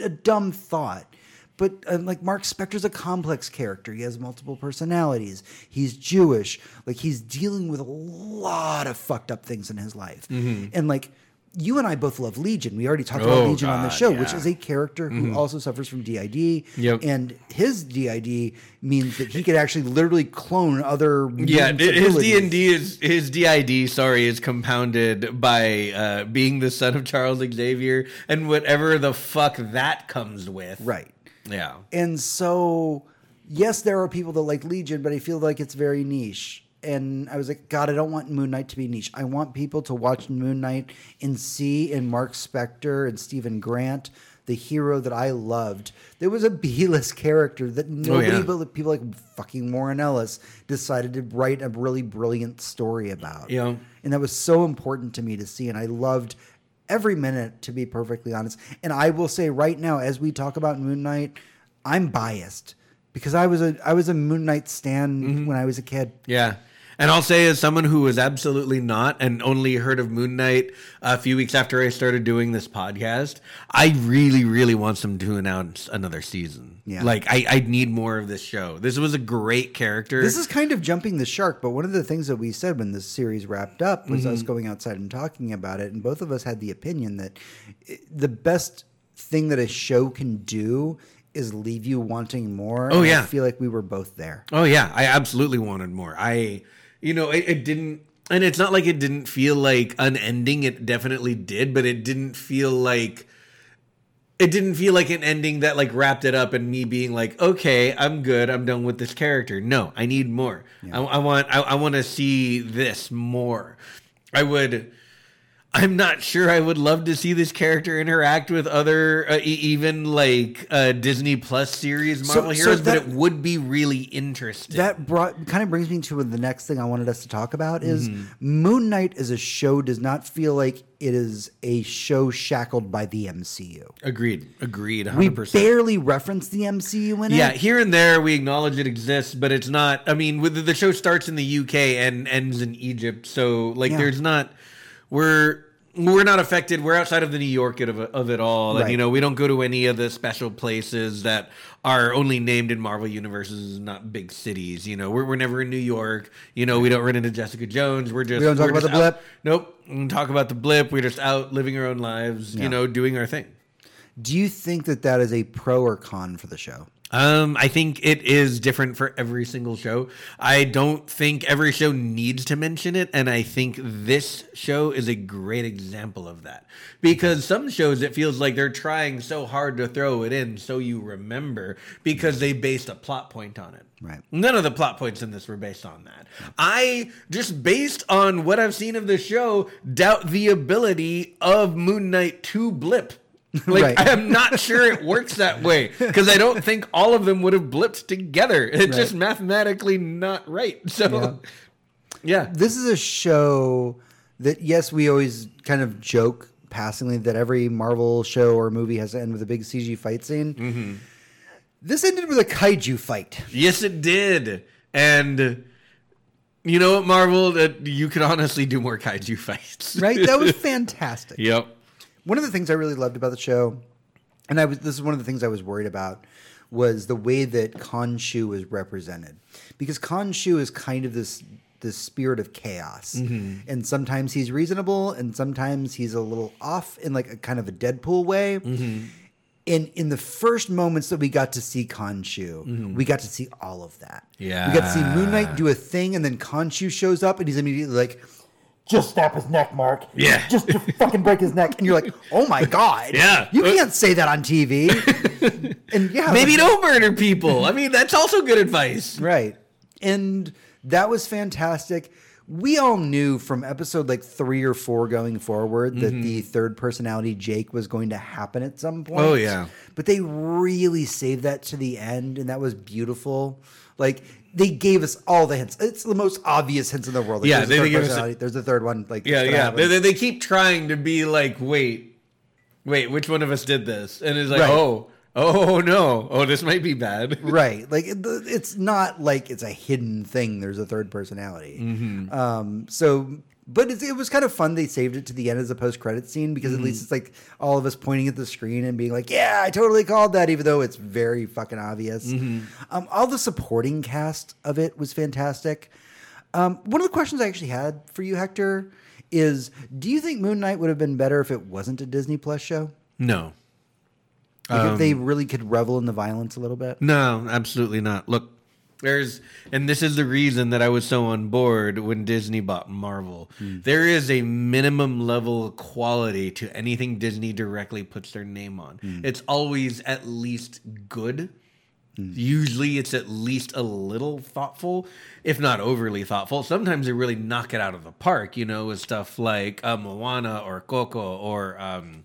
S2: a dumb thought. But uh, like Mark Spector's a complex character. He has multiple personalities. He's Jewish. Like he's dealing with a lot of fucked up things in his life. And like you and I both love Legion. We already talked about
S3: Oh,
S2: Legion on the
S3: God,
S2: show, which is a character who also suffers from DID.
S3: Yep.
S2: And his DID means that he could actually literally clone other
S3: Yeah, his. D and D is his DID. Sorry, is compounded by uh, being the son of Charles Xavier and whatever the fuck that comes with.
S2: Right.
S3: Yeah.
S2: And so, yes, there are people that like Legion, but I feel like it's very niche. And I was like, God, I don't want Moon Knight to be niche. I want people to watch Moon Knight and see in Mark Spector and Steven Grant the hero that I loved. There was a B-list character that nobody
S3: yeah.
S2: but people like fucking Warren Ellis decided to write a really brilliant story about.
S3: Yeah.
S2: And that was so important to me to see. And I loved every minute, to be perfectly honest. And I will say right now, as we talk about Moon Knight, I'm biased because I was a I was a Moon Knight stan
S3: Mm-hmm.
S2: when I was a kid.
S3: Yeah. And I'll say, as someone who was absolutely not and only heard of Moon Knight a few weeks after I started doing this podcast, I really, really want them to announce another season.
S2: Yeah.
S3: Like, I, I need more of this show. This was a great character.
S2: This is kind of jumping the shark, but one of the things that we said when this series wrapped up was us mhm. going outside and talking about it, and both of us had the opinion that eh, the best thing that a show can do is leave you wanting more.
S3: Oh, yeah.
S2: I feel like we were both there.
S3: Oh yeah, I absolutely wanted more. I, you know, it, it didn't, and it's not like it didn't feel like unending. It definitely did, but it didn't feel like, it didn't feel like an ending that like wrapped it up and me being like, okay, I'm good, I'm done with this character. No, I need more. I, I want, I, I want to see this more. I would. I'm not sure I would love to see this character interact with other, uh, even like uh, Disney Plus series
S2: So-
S3: Marvel
S2: so
S3: heroes,
S2: that-
S3: but it would be really interesting.
S2: That brought kind of brings me to the next thing I wanted us to talk about is
S3: Mm-hmm.
S2: Moon Knight as a show does not feel like it is a show shackled by the MCU.
S3: Agreed. Agreed. 100%.
S2: We barely reference the MCU in
S3: yeah,
S2: it.
S3: here and there we acknowledge it exists, but it's not. I mean, with the show starts in the UK and ends in Egypt, so like,
S2: Yeah.
S3: there's not. We're we're not affected. We're outside of the New York of, it- of it all, and
S2: Right.
S3: you know we don't go to any of the special places that are only named in Marvel universes, not big cities. You know, we're, we're never in New York. You know, we don't run into Jessica Jones. We're just
S2: We don't talk about the
S3: out-
S2: blip?
S3: Nope. We don't talk about the blip. We're just out living our own lives.
S2: Yeah.
S3: You know, doing our thing.
S2: Do you think that that is a pro or con for the show?
S3: Um, I think it is different for every single show. I don't think every show needs to mention it, and I think this show is a great example of that. Because some shows it feels like they're trying so hard to throw it in so you remember because they based a plot point on it.
S2: Right.
S3: None of the plot points in this were based on that. I just based on what I've seen of the show, doubt the ability of Moon Knight to blip. Like
S2: Right.
S3: I am not sure it works that way because I don't think all of them would have blipped together. It's just mathematically not right. So, yeah,
S2: This is a show that, yes, we always kind of joke passingly that every Marvel show or movie has to end with a big CG fight scene.
S3: Mm-hmm.
S2: This ended with a kaiju fight.
S3: yes, it did. And you know what, Marvel, that you could honestly do more kaiju fights,
S2: Right? That was fantastic.
S3: yep.
S2: One of the things I really loved about the show, and I was this is one of the things I was worried about, was the way that Khonshu was represented. Because Khonshu is kind of this this spirit of chaos. Mm-hmm. And sometimes he's reasonable and sometimes he's a little off in like a kind of a Deadpool way. Mm-hmm. In in the first moments that we got to see Khonshu, mm-hmm. we got to see all of that. Yeah. We got to see Moon Knight do a thing and then Khonshu shows up and he's immediately like just snap his neck, Mark.
S3: Yeah.
S2: Just to fucking break his neck. And you're like, oh my God.
S3: Yeah.
S2: You can't say that on TV. and yeah.
S3: Maybe
S2: like-
S3: don't murder people. I mean, that's also good advice.
S2: Right. And that was fantastic. We all knew from episode like three or four going forward that the third personality Jake was going to happen at some point.
S3: Mm-hmm. Oh, yeah.
S2: But they really saved that to the end, and that was beautiful. Like they gave us all the hints. It's the most obvious hints in the world. Like,
S3: Yeah,
S2: there's, a
S3: they-
S2: third
S3: they give us a-
S2: there's a third one. Like
S3: Yeah, yeah. They, they, they keep trying to be like, wait, wait, which one of us did this? And it's like,
S2: Right.
S3: oh, oh no, oh, this might be bad.
S2: right like it, it's not like it's a hidden thing there's a third personality
S3: Mm-hmm.
S2: um so but it, it was kind of fun they saved it to the end as a post-credit scene because
S3: Mm-hmm.
S2: at least it's like all of us pointing at the screen and being like yeah i totally called that even though it's very fucking obvious
S3: Mm-hmm.
S2: um, all the supporting cast of it was fantastic um, one of the questions i actually had for you hector is do you think moon knight would have been better if it wasn't a disney plus show
S3: No,
S2: like if they
S3: Um,
S2: really could revel in the violence a little bit
S3: no, absolutely not. Look, there's, and this is the reason that I was so on board when Disney bought Marvel. There is a minimum level quality to anything Disney directly puts their name on. It's always at least good. Usually it's at least a little thoughtful, if not overly thoughtful. Sometimes they really knock it out of the park, you know, with stuff like uh, Moana or Coco or um,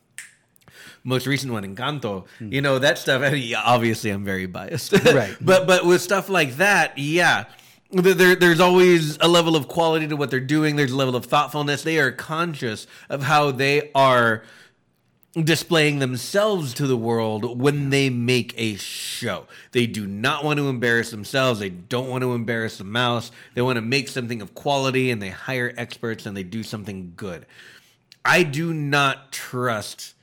S3: most recent one, Encanto. Hmm. You know that stuff. And yeah, obviously, I'm very biased,
S2: Right.
S3: but but with stuff like that, yeah. There, there's always a level of quality to what they're doing. There's a level of thoughtfulness. They are conscious of how they are displaying themselves to the world when they make a show. They do not want to embarrass themselves. They don't want to embarrass the mouse. They want to make something of quality and they hire experts and they do something good. I do not trust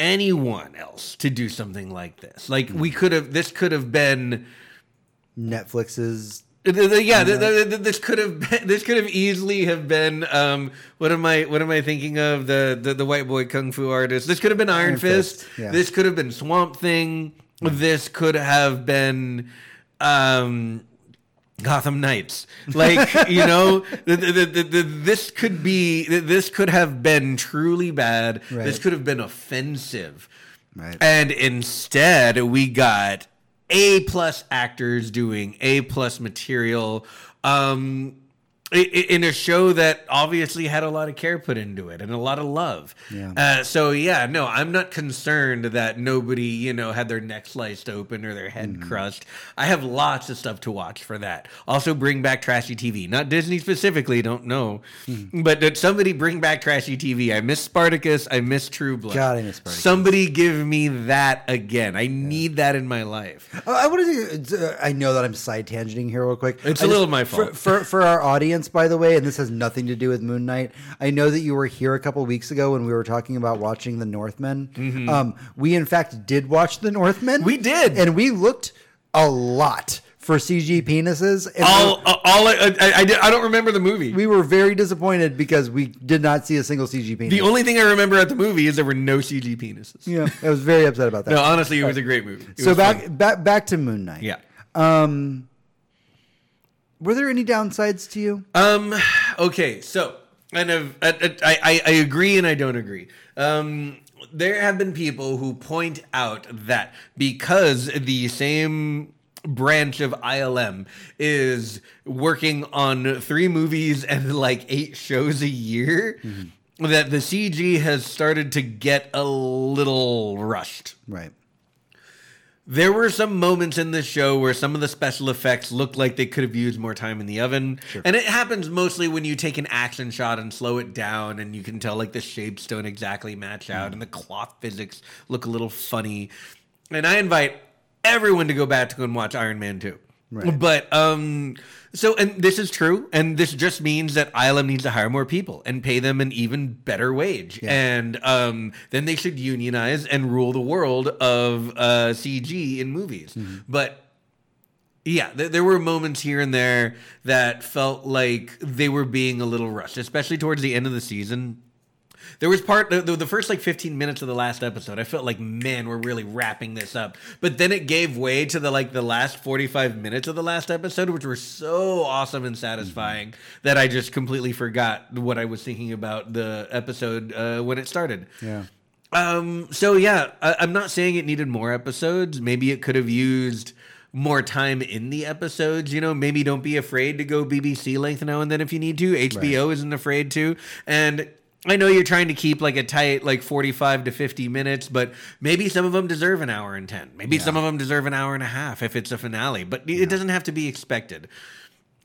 S3: anyone else to do something like this. Like we could have this could have been
S2: Netflix's
S3: uh, th- th- Yeah, th- th- th- this could have been, this could have easily have been um what am I what am I thinking of the the, the white boy kung fu artist. This could have been Iron,
S2: Iron
S3: Fist.
S2: Fist, yeah.
S3: This could have been Swamp Thing. This could have been um Gotham Knights. Like, you know, the, the, the, the, this could be this could have been truly bad. This could have been offensive.
S2: Right.
S3: And instead, we got A plus actors doing A plus material. Um, in a show that obviously had a lot of care put into it and a lot of love.
S2: Yeah.
S3: Uh, so yeah, no, I'm not concerned that nobody, you know, had their neck sliced open or their head
S2: Mm-hmm.
S3: crushed. I have lots of stuff to watch for that. Also, bring back trashy TV. Not Disney specifically, don't know,
S2: Mm-hmm.
S3: but did somebody bring back trashy TV? I miss Spartacus. I miss True Blood.
S2: God, I miss Spartacus.
S3: Somebody give me that again. I need that in my life.
S2: Uh, I want to. Uh, I know that I'm side tangenting here real quick.
S3: It's
S2: a
S3: a little my
S2: For,
S3: fault.
S2: for for our audience, by the way, and this has nothing to do with Moon Knight. I know that you were here a couple weeks ago when we were talking about watching The Northman. Um, we in fact did watch The Northman.
S3: Mm-hmm. We did.
S2: and we looked a lot for CG penises. And
S3: All, all I, I, I, did- I don't remember the movie.
S2: we were very disappointed because we did not see a single CG penis.
S3: the only thing I remember at the movie is there were no CG penises.
S2: yeah, I was very upset about that.
S3: No, honestly, it was a great movie. It
S2: so back
S3: fun.
S2: back back to Moon Knight.
S3: yeah.
S2: Um, were there any downsides to you?
S3: Um. Okay. So, kind of, I, I, I- I agree and I don't agree. Um. There have been people who point out that because the same branch of ILM is working on three movies and like eight shows a year, that the CG has started to get a little rushed.
S2: Right.
S3: There were some moments in this show where some of the special effects looked like they could have used more time in the oven. And it happens mostly when you take an action shot and slow it down and you can tell like the shapes don't exactly match out mm. and the cloth physics look a little funny. And I invite everyone to go back to go and watch Iron Man 2.
S2: Right.
S3: But um so and this is true and this just means that ILM needs to hire more people and pay them an even better wage. And um then they should unionize and rule the world of uh CG in movies. But yeah, th- there were moments here and there that felt like they were being a little rushed, especially towards the end of the season. There was part the, the first like 15 minutes of the last episode. I felt like, man, we're really wrapping this up. But then it gave way to the like the last 45 minutes of the last episode, which were so awesome and satisfying that I just completely forgot what I was thinking about the episode uh, when it started.
S2: Yeah.
S3: Um. So yeah, I, I'm not saying it needed more episodes. Maybe it could have used more time in the episodes. You know, maybe don't be afraid to go BBC length now and then if you need to. HBO isn't afraid to, and. I know you're trying to keep like a tight like 45 to 50 minutes, but maybe some of them deserve an hour and 10. Maybe some of them deserve an hour and a half if it's a finale, but it doesn't have to be expected.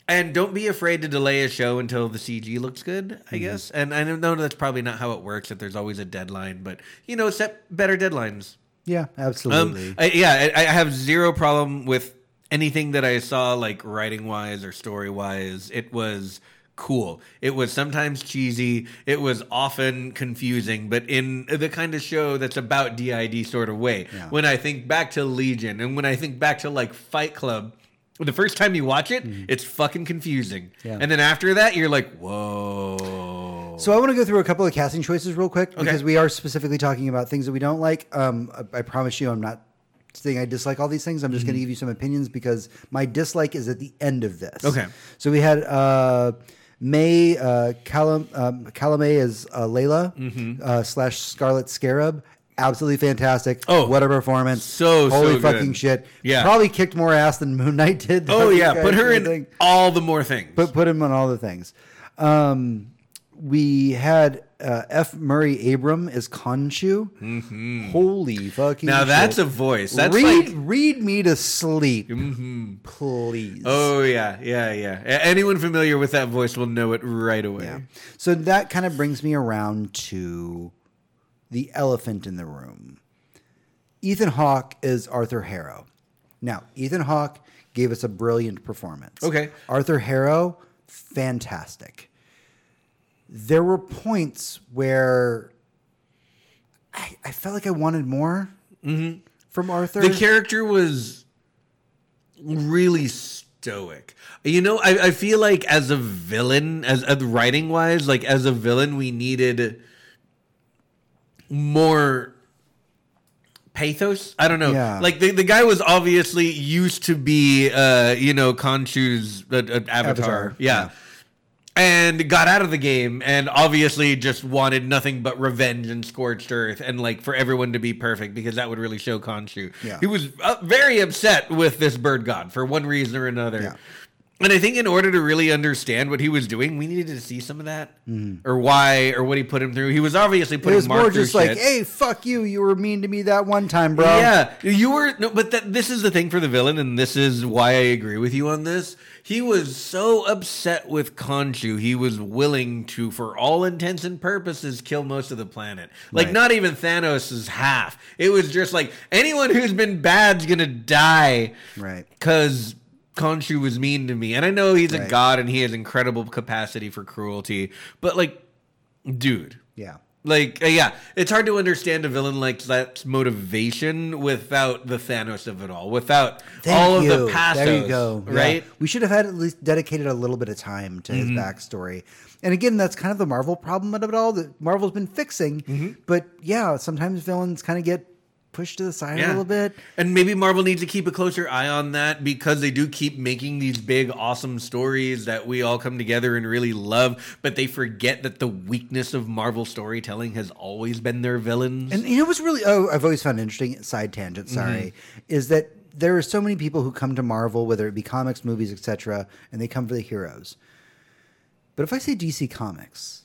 S3: And don't be afraid to delay a show until the CG looks good, I guess. And I know that's probably not how it works, that there's always a deadline, but you know, set better deadlines.
S2: Yeah, absolutely.
S3: Um, I, yeah, I, I have zero problem with anything that I saw, like writing wise or story wise. It was cool. It was sometimes cheesy. It was often confusing, but in the kind of show that's about DID sort of way.
S2: Yeah.
S3: When I think back to Legion and when I think back to like Fight Club, the first time you watch it, it's fucking confusing.
S2: Yeah.
S3: And then after that, you're like, whoa.
S2: So I want to go through a couple of casting choices real quick because we are specifically talking about things that we don't like. Um, I, I promise you, I'm not saying I dislike all these things. I'm just
S3: Mm-hmm.
S2: going to give you some opinions because my dislike is at the end of this.
S3: Okay.
S2: So we had uh, May uh, Calam um, Calamay as uh, Layla
S3: Mm-hmm.
S2: uh, slash Scarlet Scarab. Absolutely fantastic.
S3: Oh,
S2: what a performance!
S3: so,
S2: holy
S3: so
S2: fucking
S3: good.
S2: shit.
S3: Yeah.
S2: probably kicked more ass than Moon Knight did.
S3: Oh, yeah. Put her
S2: I
S3: in
S2: think.
S3: all the more things.
S2: Put put him on all the things. Um, we had uh, F. Murray Abraham as Khonshu. Holy fucking!
S3: Mm-hmm. Now that's a voice. That's
S2: read
S3: like
S2: read me to sleep, please.
S3: Oh yeah, yeah, yeah. Anyone familiar with that voice will know it right away.
S2: Yeah. So that kind of brings me around to the elephant in the room. Ethan Hawke is Arthur Harrow. Now, Ethan Hawke gave us a brilliant performance.
S3: Okay.
S2: Arthur Harrow, fantastic. There were points where I, I felt like I wanted more from Arthur.
S3: The character was really stoic. You know, I, I feel like as a villain, as, as writing wise, like as a villain, we needed more pathos. I don't know.
S2: Yeah.
S3: Like the, the guy was obviously used to be, uh, you know, Khonshu's uh, uh, avatar.
S2: Avatar,
S3: Yeah.
S2: yeah.
S3: And got out of the game and obviously just wanted nothing but revenge and scorched earth and like for everyone to be perfect because that would really show Khonshu.
S2: Yeah.
S3: He was uh, very upset with this bird god for one reason or another.
S2: Yeah.
S3: And I think in order to really understand what he was doing, we needed to see some of that, or why, or what he put him through. He was obviously putting it
S2: was
S3: Mark
S2: more just like,
S3: shit.
S2: hey, fuck you. You were mean to me that one time, bro.
S3: Yeah, you were no, but that, this is the thing for the villain, and this is why I agree with you on this. He was so upset with Khonshu, he was willing to, for all intents and purposes, kill most of the planet. Like
S2: Right.
S3: not even Thanos is half. It was just like anyone who's been bad's gonna die,
S2: Right.
S3: Because Khonshu was mean to me, and I know he's a god and he has incredible capacity for cruelty, but like, dude.
S2: Yeah.
S3: Like, uh, yeah, it's hard to understand a villain like that's motivation without the Thanos of it all, without
S2: Thank
S3: all
S2: you.
S3: of the pathos,
S2: There you go. Yeah.
S3: right?
S2: We should have had at least dedicated a little bit of time to
S3: Mm-hmm.
S2: his backstory. And again, that's kind of the Marvel problem of it all that Marvel's been fixing.
S3: Mm-hmm.
S2: But yeah, sometimes villains kind of get pushed to the side a little bit.
S3: And maybe Marvel needs to keep a closer eye on that because they do keep making these big, awesome stories that we all come together and really love, but they forget that the weakness of Marvel storytelling has always been their villains.
S2: And you know what's really oh I've always found interesting side tangent, sorry,
S3: Mm-hmm.
S2: is that there are so many people who come to Marvel, whether it be comics, movies, etc., and they come for the heroes. But if I say DC Comics,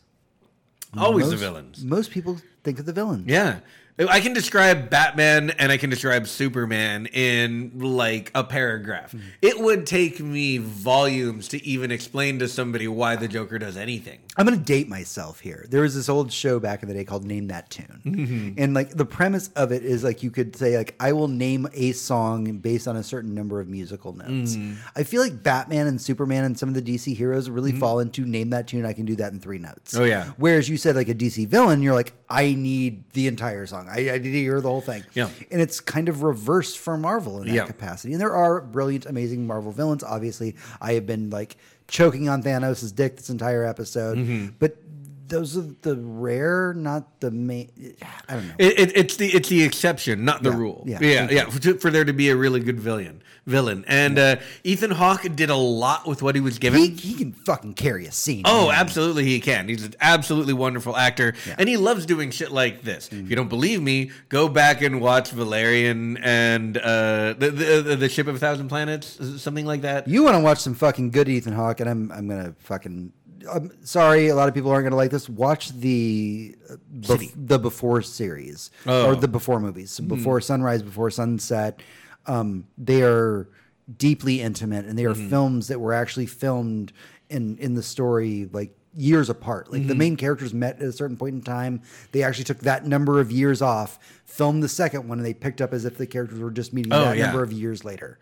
S3: always the villains.
S2: Most people think of the villains.
S3: Yeah. I can describe Batman and I can describe Superman in like a paragraph. It would take me volumes to even explain to somebody why the Joker does anything.
S2: I'm going to date myself here. There was this old show back in the day called Name That Tune.
S3: Mm-hmm.
S2: And like the premise of it is like you could say like I will name a song based on a certain number of musical notes.
S3: Mm-hmm.
S2: I feel like Batman and Superman and some of the DC heroes really fall into Name That Tune I can do that in 3 notes.
S3: Oh, yeah.
S2: Whereas you said like a DC villain you're like I need the entire song. I, I need to hear the whole thing.
S3: Yeah.
S2: And it's kind of reversed for Marvel in that
S3: Yeah.
S2: capacity. And there are brilliant amazing Marvel villains obviously. I have been like choking on Thanos' dick this entire episode.
S3: Mm-hmm.
S2: But those are the rare, not the main. I don't know.
S3: It, it, it's the it's the exception, not the
S2: Yeah,
S3: rule.
S2: yeah.
S3: yeah, yeah. For, for there to be a really good villain, villain, and uh, Ethan Hawke did a lot with what he was given.
S2: he, he can fucking carry a scene.
S3: Oh,
S2: man.
S3: absolutely, he can. He's an absolutely wonderful actor, and he loves doing shit like this. If you don't believe me, go back and watch Valerian and uh, the, the the Ship of a Thousand Planets, something like that.
S2: You want to watch some fucking good Ethan Hawke, and I'm I'm gonna fucking. I'm sorry, a lot of people aren't gonna like this. Watch the uh, bef- the Before series
S3: Oh.
S2: or the Before movies. So Before Sunrise, Before Sunset. Um, they are deeply intimate, and they are films that were actually filmed in in the story like years apart. Like the main characters met at a certain point in time. They actually took that number of years off, filmed the second one, and they picked up as if the characters were just meeting
S3: Oh,
S2: that
S3: yeah.
S2: number of years later.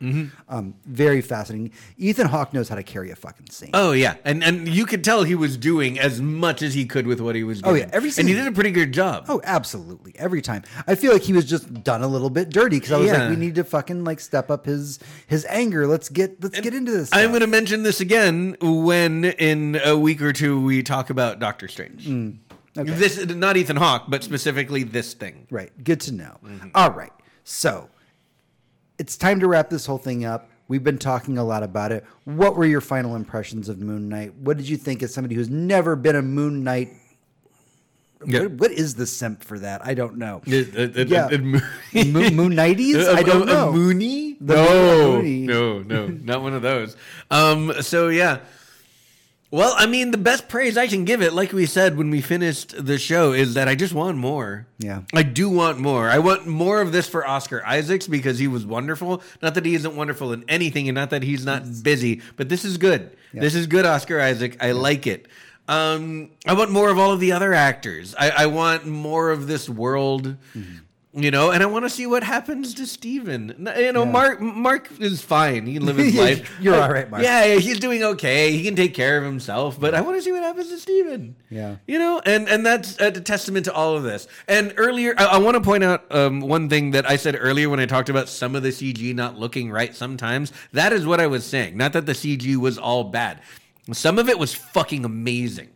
S2: Um, very fascinating. Ethan Hawke knows how to carry a fucking scene.
S3: Oh yeah, and and you could tell he was doing as much as he could with what he was.
S2: Oh, yeah, every
S3: and he did a pretty good job.
S2: Oh, absolutely. Every time. I feel like he was just done a little bit dirty because I was
S3: Yeah.
S2: like, we need to fucking like step up his his anger. Let's get let's get into this.
S3: I'm going to mention this again when in a week or two we talk about Doctor Strange.
S2: Mm, okay.
S3: This not Ethan Hawke, but specifically this thing.
S2: Right. Good to know.
S3: Mm-hmm.
S2: All right. So it's time to wrap this whole thing up. We've been talking a lot about it. What were your final impressions of Moon Knight? What did you think as somebody who's never been a Moon Knight?
S3: Yeah.
S2: What, what is the simp for that? I don't know.
S3: It- it- it-
S2: Yeah. Moon, Knighties?
S3: A-
S2: I don't
S3: a- a
S2: know.
S3: Mooney?
S2: The
S3: no,
S2: Mooney.
S3: no, no, not one of those. Um. So yeah, Well, I mean, the best praise I can give it, like we said when we finished the show, is that I just want more.
S2: Yeah.
S3: I do want more. I want more of this for Oscar Isaacs because he was wonderful. Not that he isn't wonderful in anything and not that he's not busy, but this is good. This is good, Oscar Isaac. I like it. Um, I want more of all of the other actors. I, I want more of this world. You know, and I want to see what happens to Steven. You know,
S2: Yeah.
S3: Mark Mark is fine. He can live his life.
S2: You're all right, Mark.
S3: Yeah, he's doing okay. He can take care of himself, but I want to see what happens to Steven.
S2: Yeah.
S3: You know, and and that's a testament to all of this. And earlier, I, I want to point out um, one thing that I said earlier when I talked about some of the CG not looking right sometimes. That is what I was saying. Not that the CG was all bad. Some of it was fucking amazing.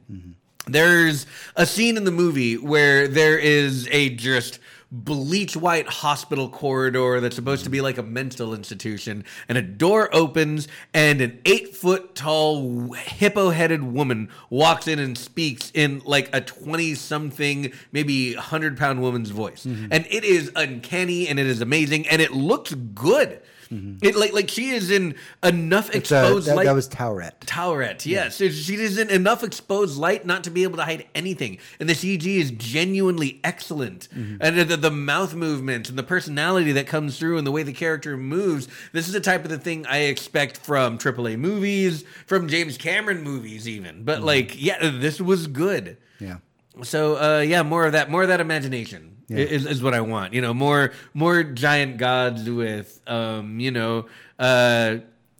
S3: There's a scene in the movie where there is a just bleach white hospital corridor that's supposed to be like a mental institution, and a door opens, and an eight foot tall hippo headed woman walks in and speaks in like a 20 something, maybe 100 pound woman's voice. Mm-hmm. And it is uncanny and it is amazing, and it looks good. Mm-hmm. It like like she is in enough
S2: It's,
S3: exposed
S2: that,
S3: light.
S2: that was Taweret.
S3: Taweret, yes. So She is in enough exposed light not to be able to hide anything. And the CG is genuinely excellent. Mm-hmm. And the, the mouth movements and the personality that comes through and the way the character moves. This is the type of the thing I expect from AAA movies, from James Cameron movies, even. But, mm-hmm. like, yeah, this was good.
S2: Yeah.
S3: So uh, yeah, more of that, more of that imagination i- is, is what I want. You know, more more giant gods with um, you know, uh,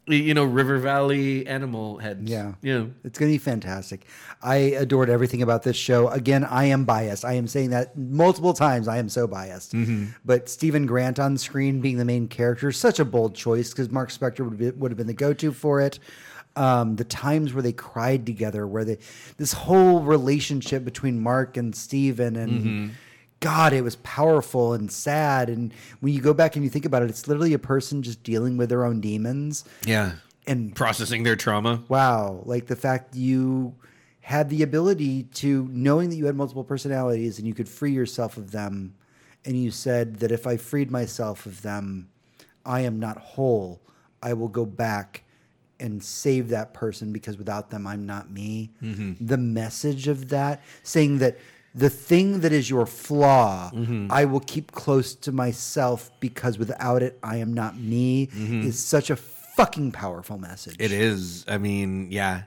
S3: you know, River Valley animal heads.
S2: Yeah.
S3: you know,
S2: It's going to be fantastic. I adored everything about this show. Again, I am biased. I am saying that multiple times. I am so biased. But Steven Grant on screen being the main character, such a bold choice because Mark Spector would, be, would have been the go to for it. Um, the times where they cried together, where they this whole relationship between Mark and Steven and God, it was powerful and sad. And when you go back and you think about it, it's literally a person just dealing with their own demons.
S3: yeah,
S2: And
S3: processing their trauma.
S2: wow like the fact you had the ability to knowing that you had multiple personalities and you could free yourself of them and you said that if i freed myself of them i am not whole i will go back and save that person because without them i'm not me mm-hmm. the message of that saying that the thing that is your flaw mm-hmm. i will keep close to myself because without it i am not me mm-hmm. is such a fucking powerful message
S3: It is. I mean, yeah.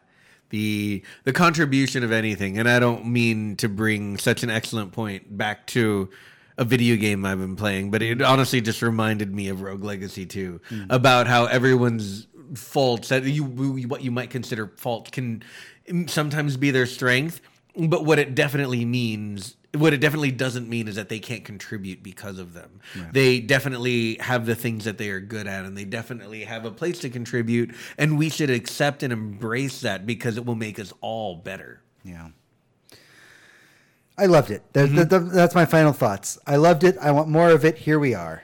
S3: The the contribution of anything, and I don't mean to bring such an excellent point back to a video game I've been playing, but it honestly just reminded me of Rogue Legacy 2 mm. about how everyone's faults that you what you might consider fault can sometimes be their strength, but what it definitely means what it definitely doesn't mean is that they can't contribute because of them. They definitely have the things that they are good at and they definitely have a place to contribute and we should accept and embrace that because it will make us all better.
S2: Yeah. I loved it. That- mm-hmm. that's my final thoughts. I loved it. I want more of it. Here we are.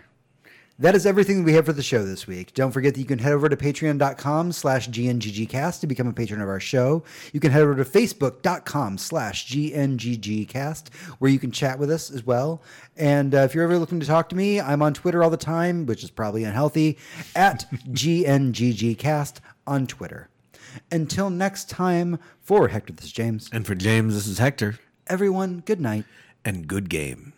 S2: That is everything we have for the show this week. Don't forget that you can head over to patreon.com slash gnggcast to become a patron of our show. You can head over to facebook.com slash gnggcast where you can chat with us as well. And uh, if you're ever looking to talk to me, I'm on Twitter all the time, which is probably unhealthy, at gnggcast on Twitter. Until next time, for Hector, this is James.
S3: And for James, this is Hector.
S2: Everyone, good night.
S3: And good game.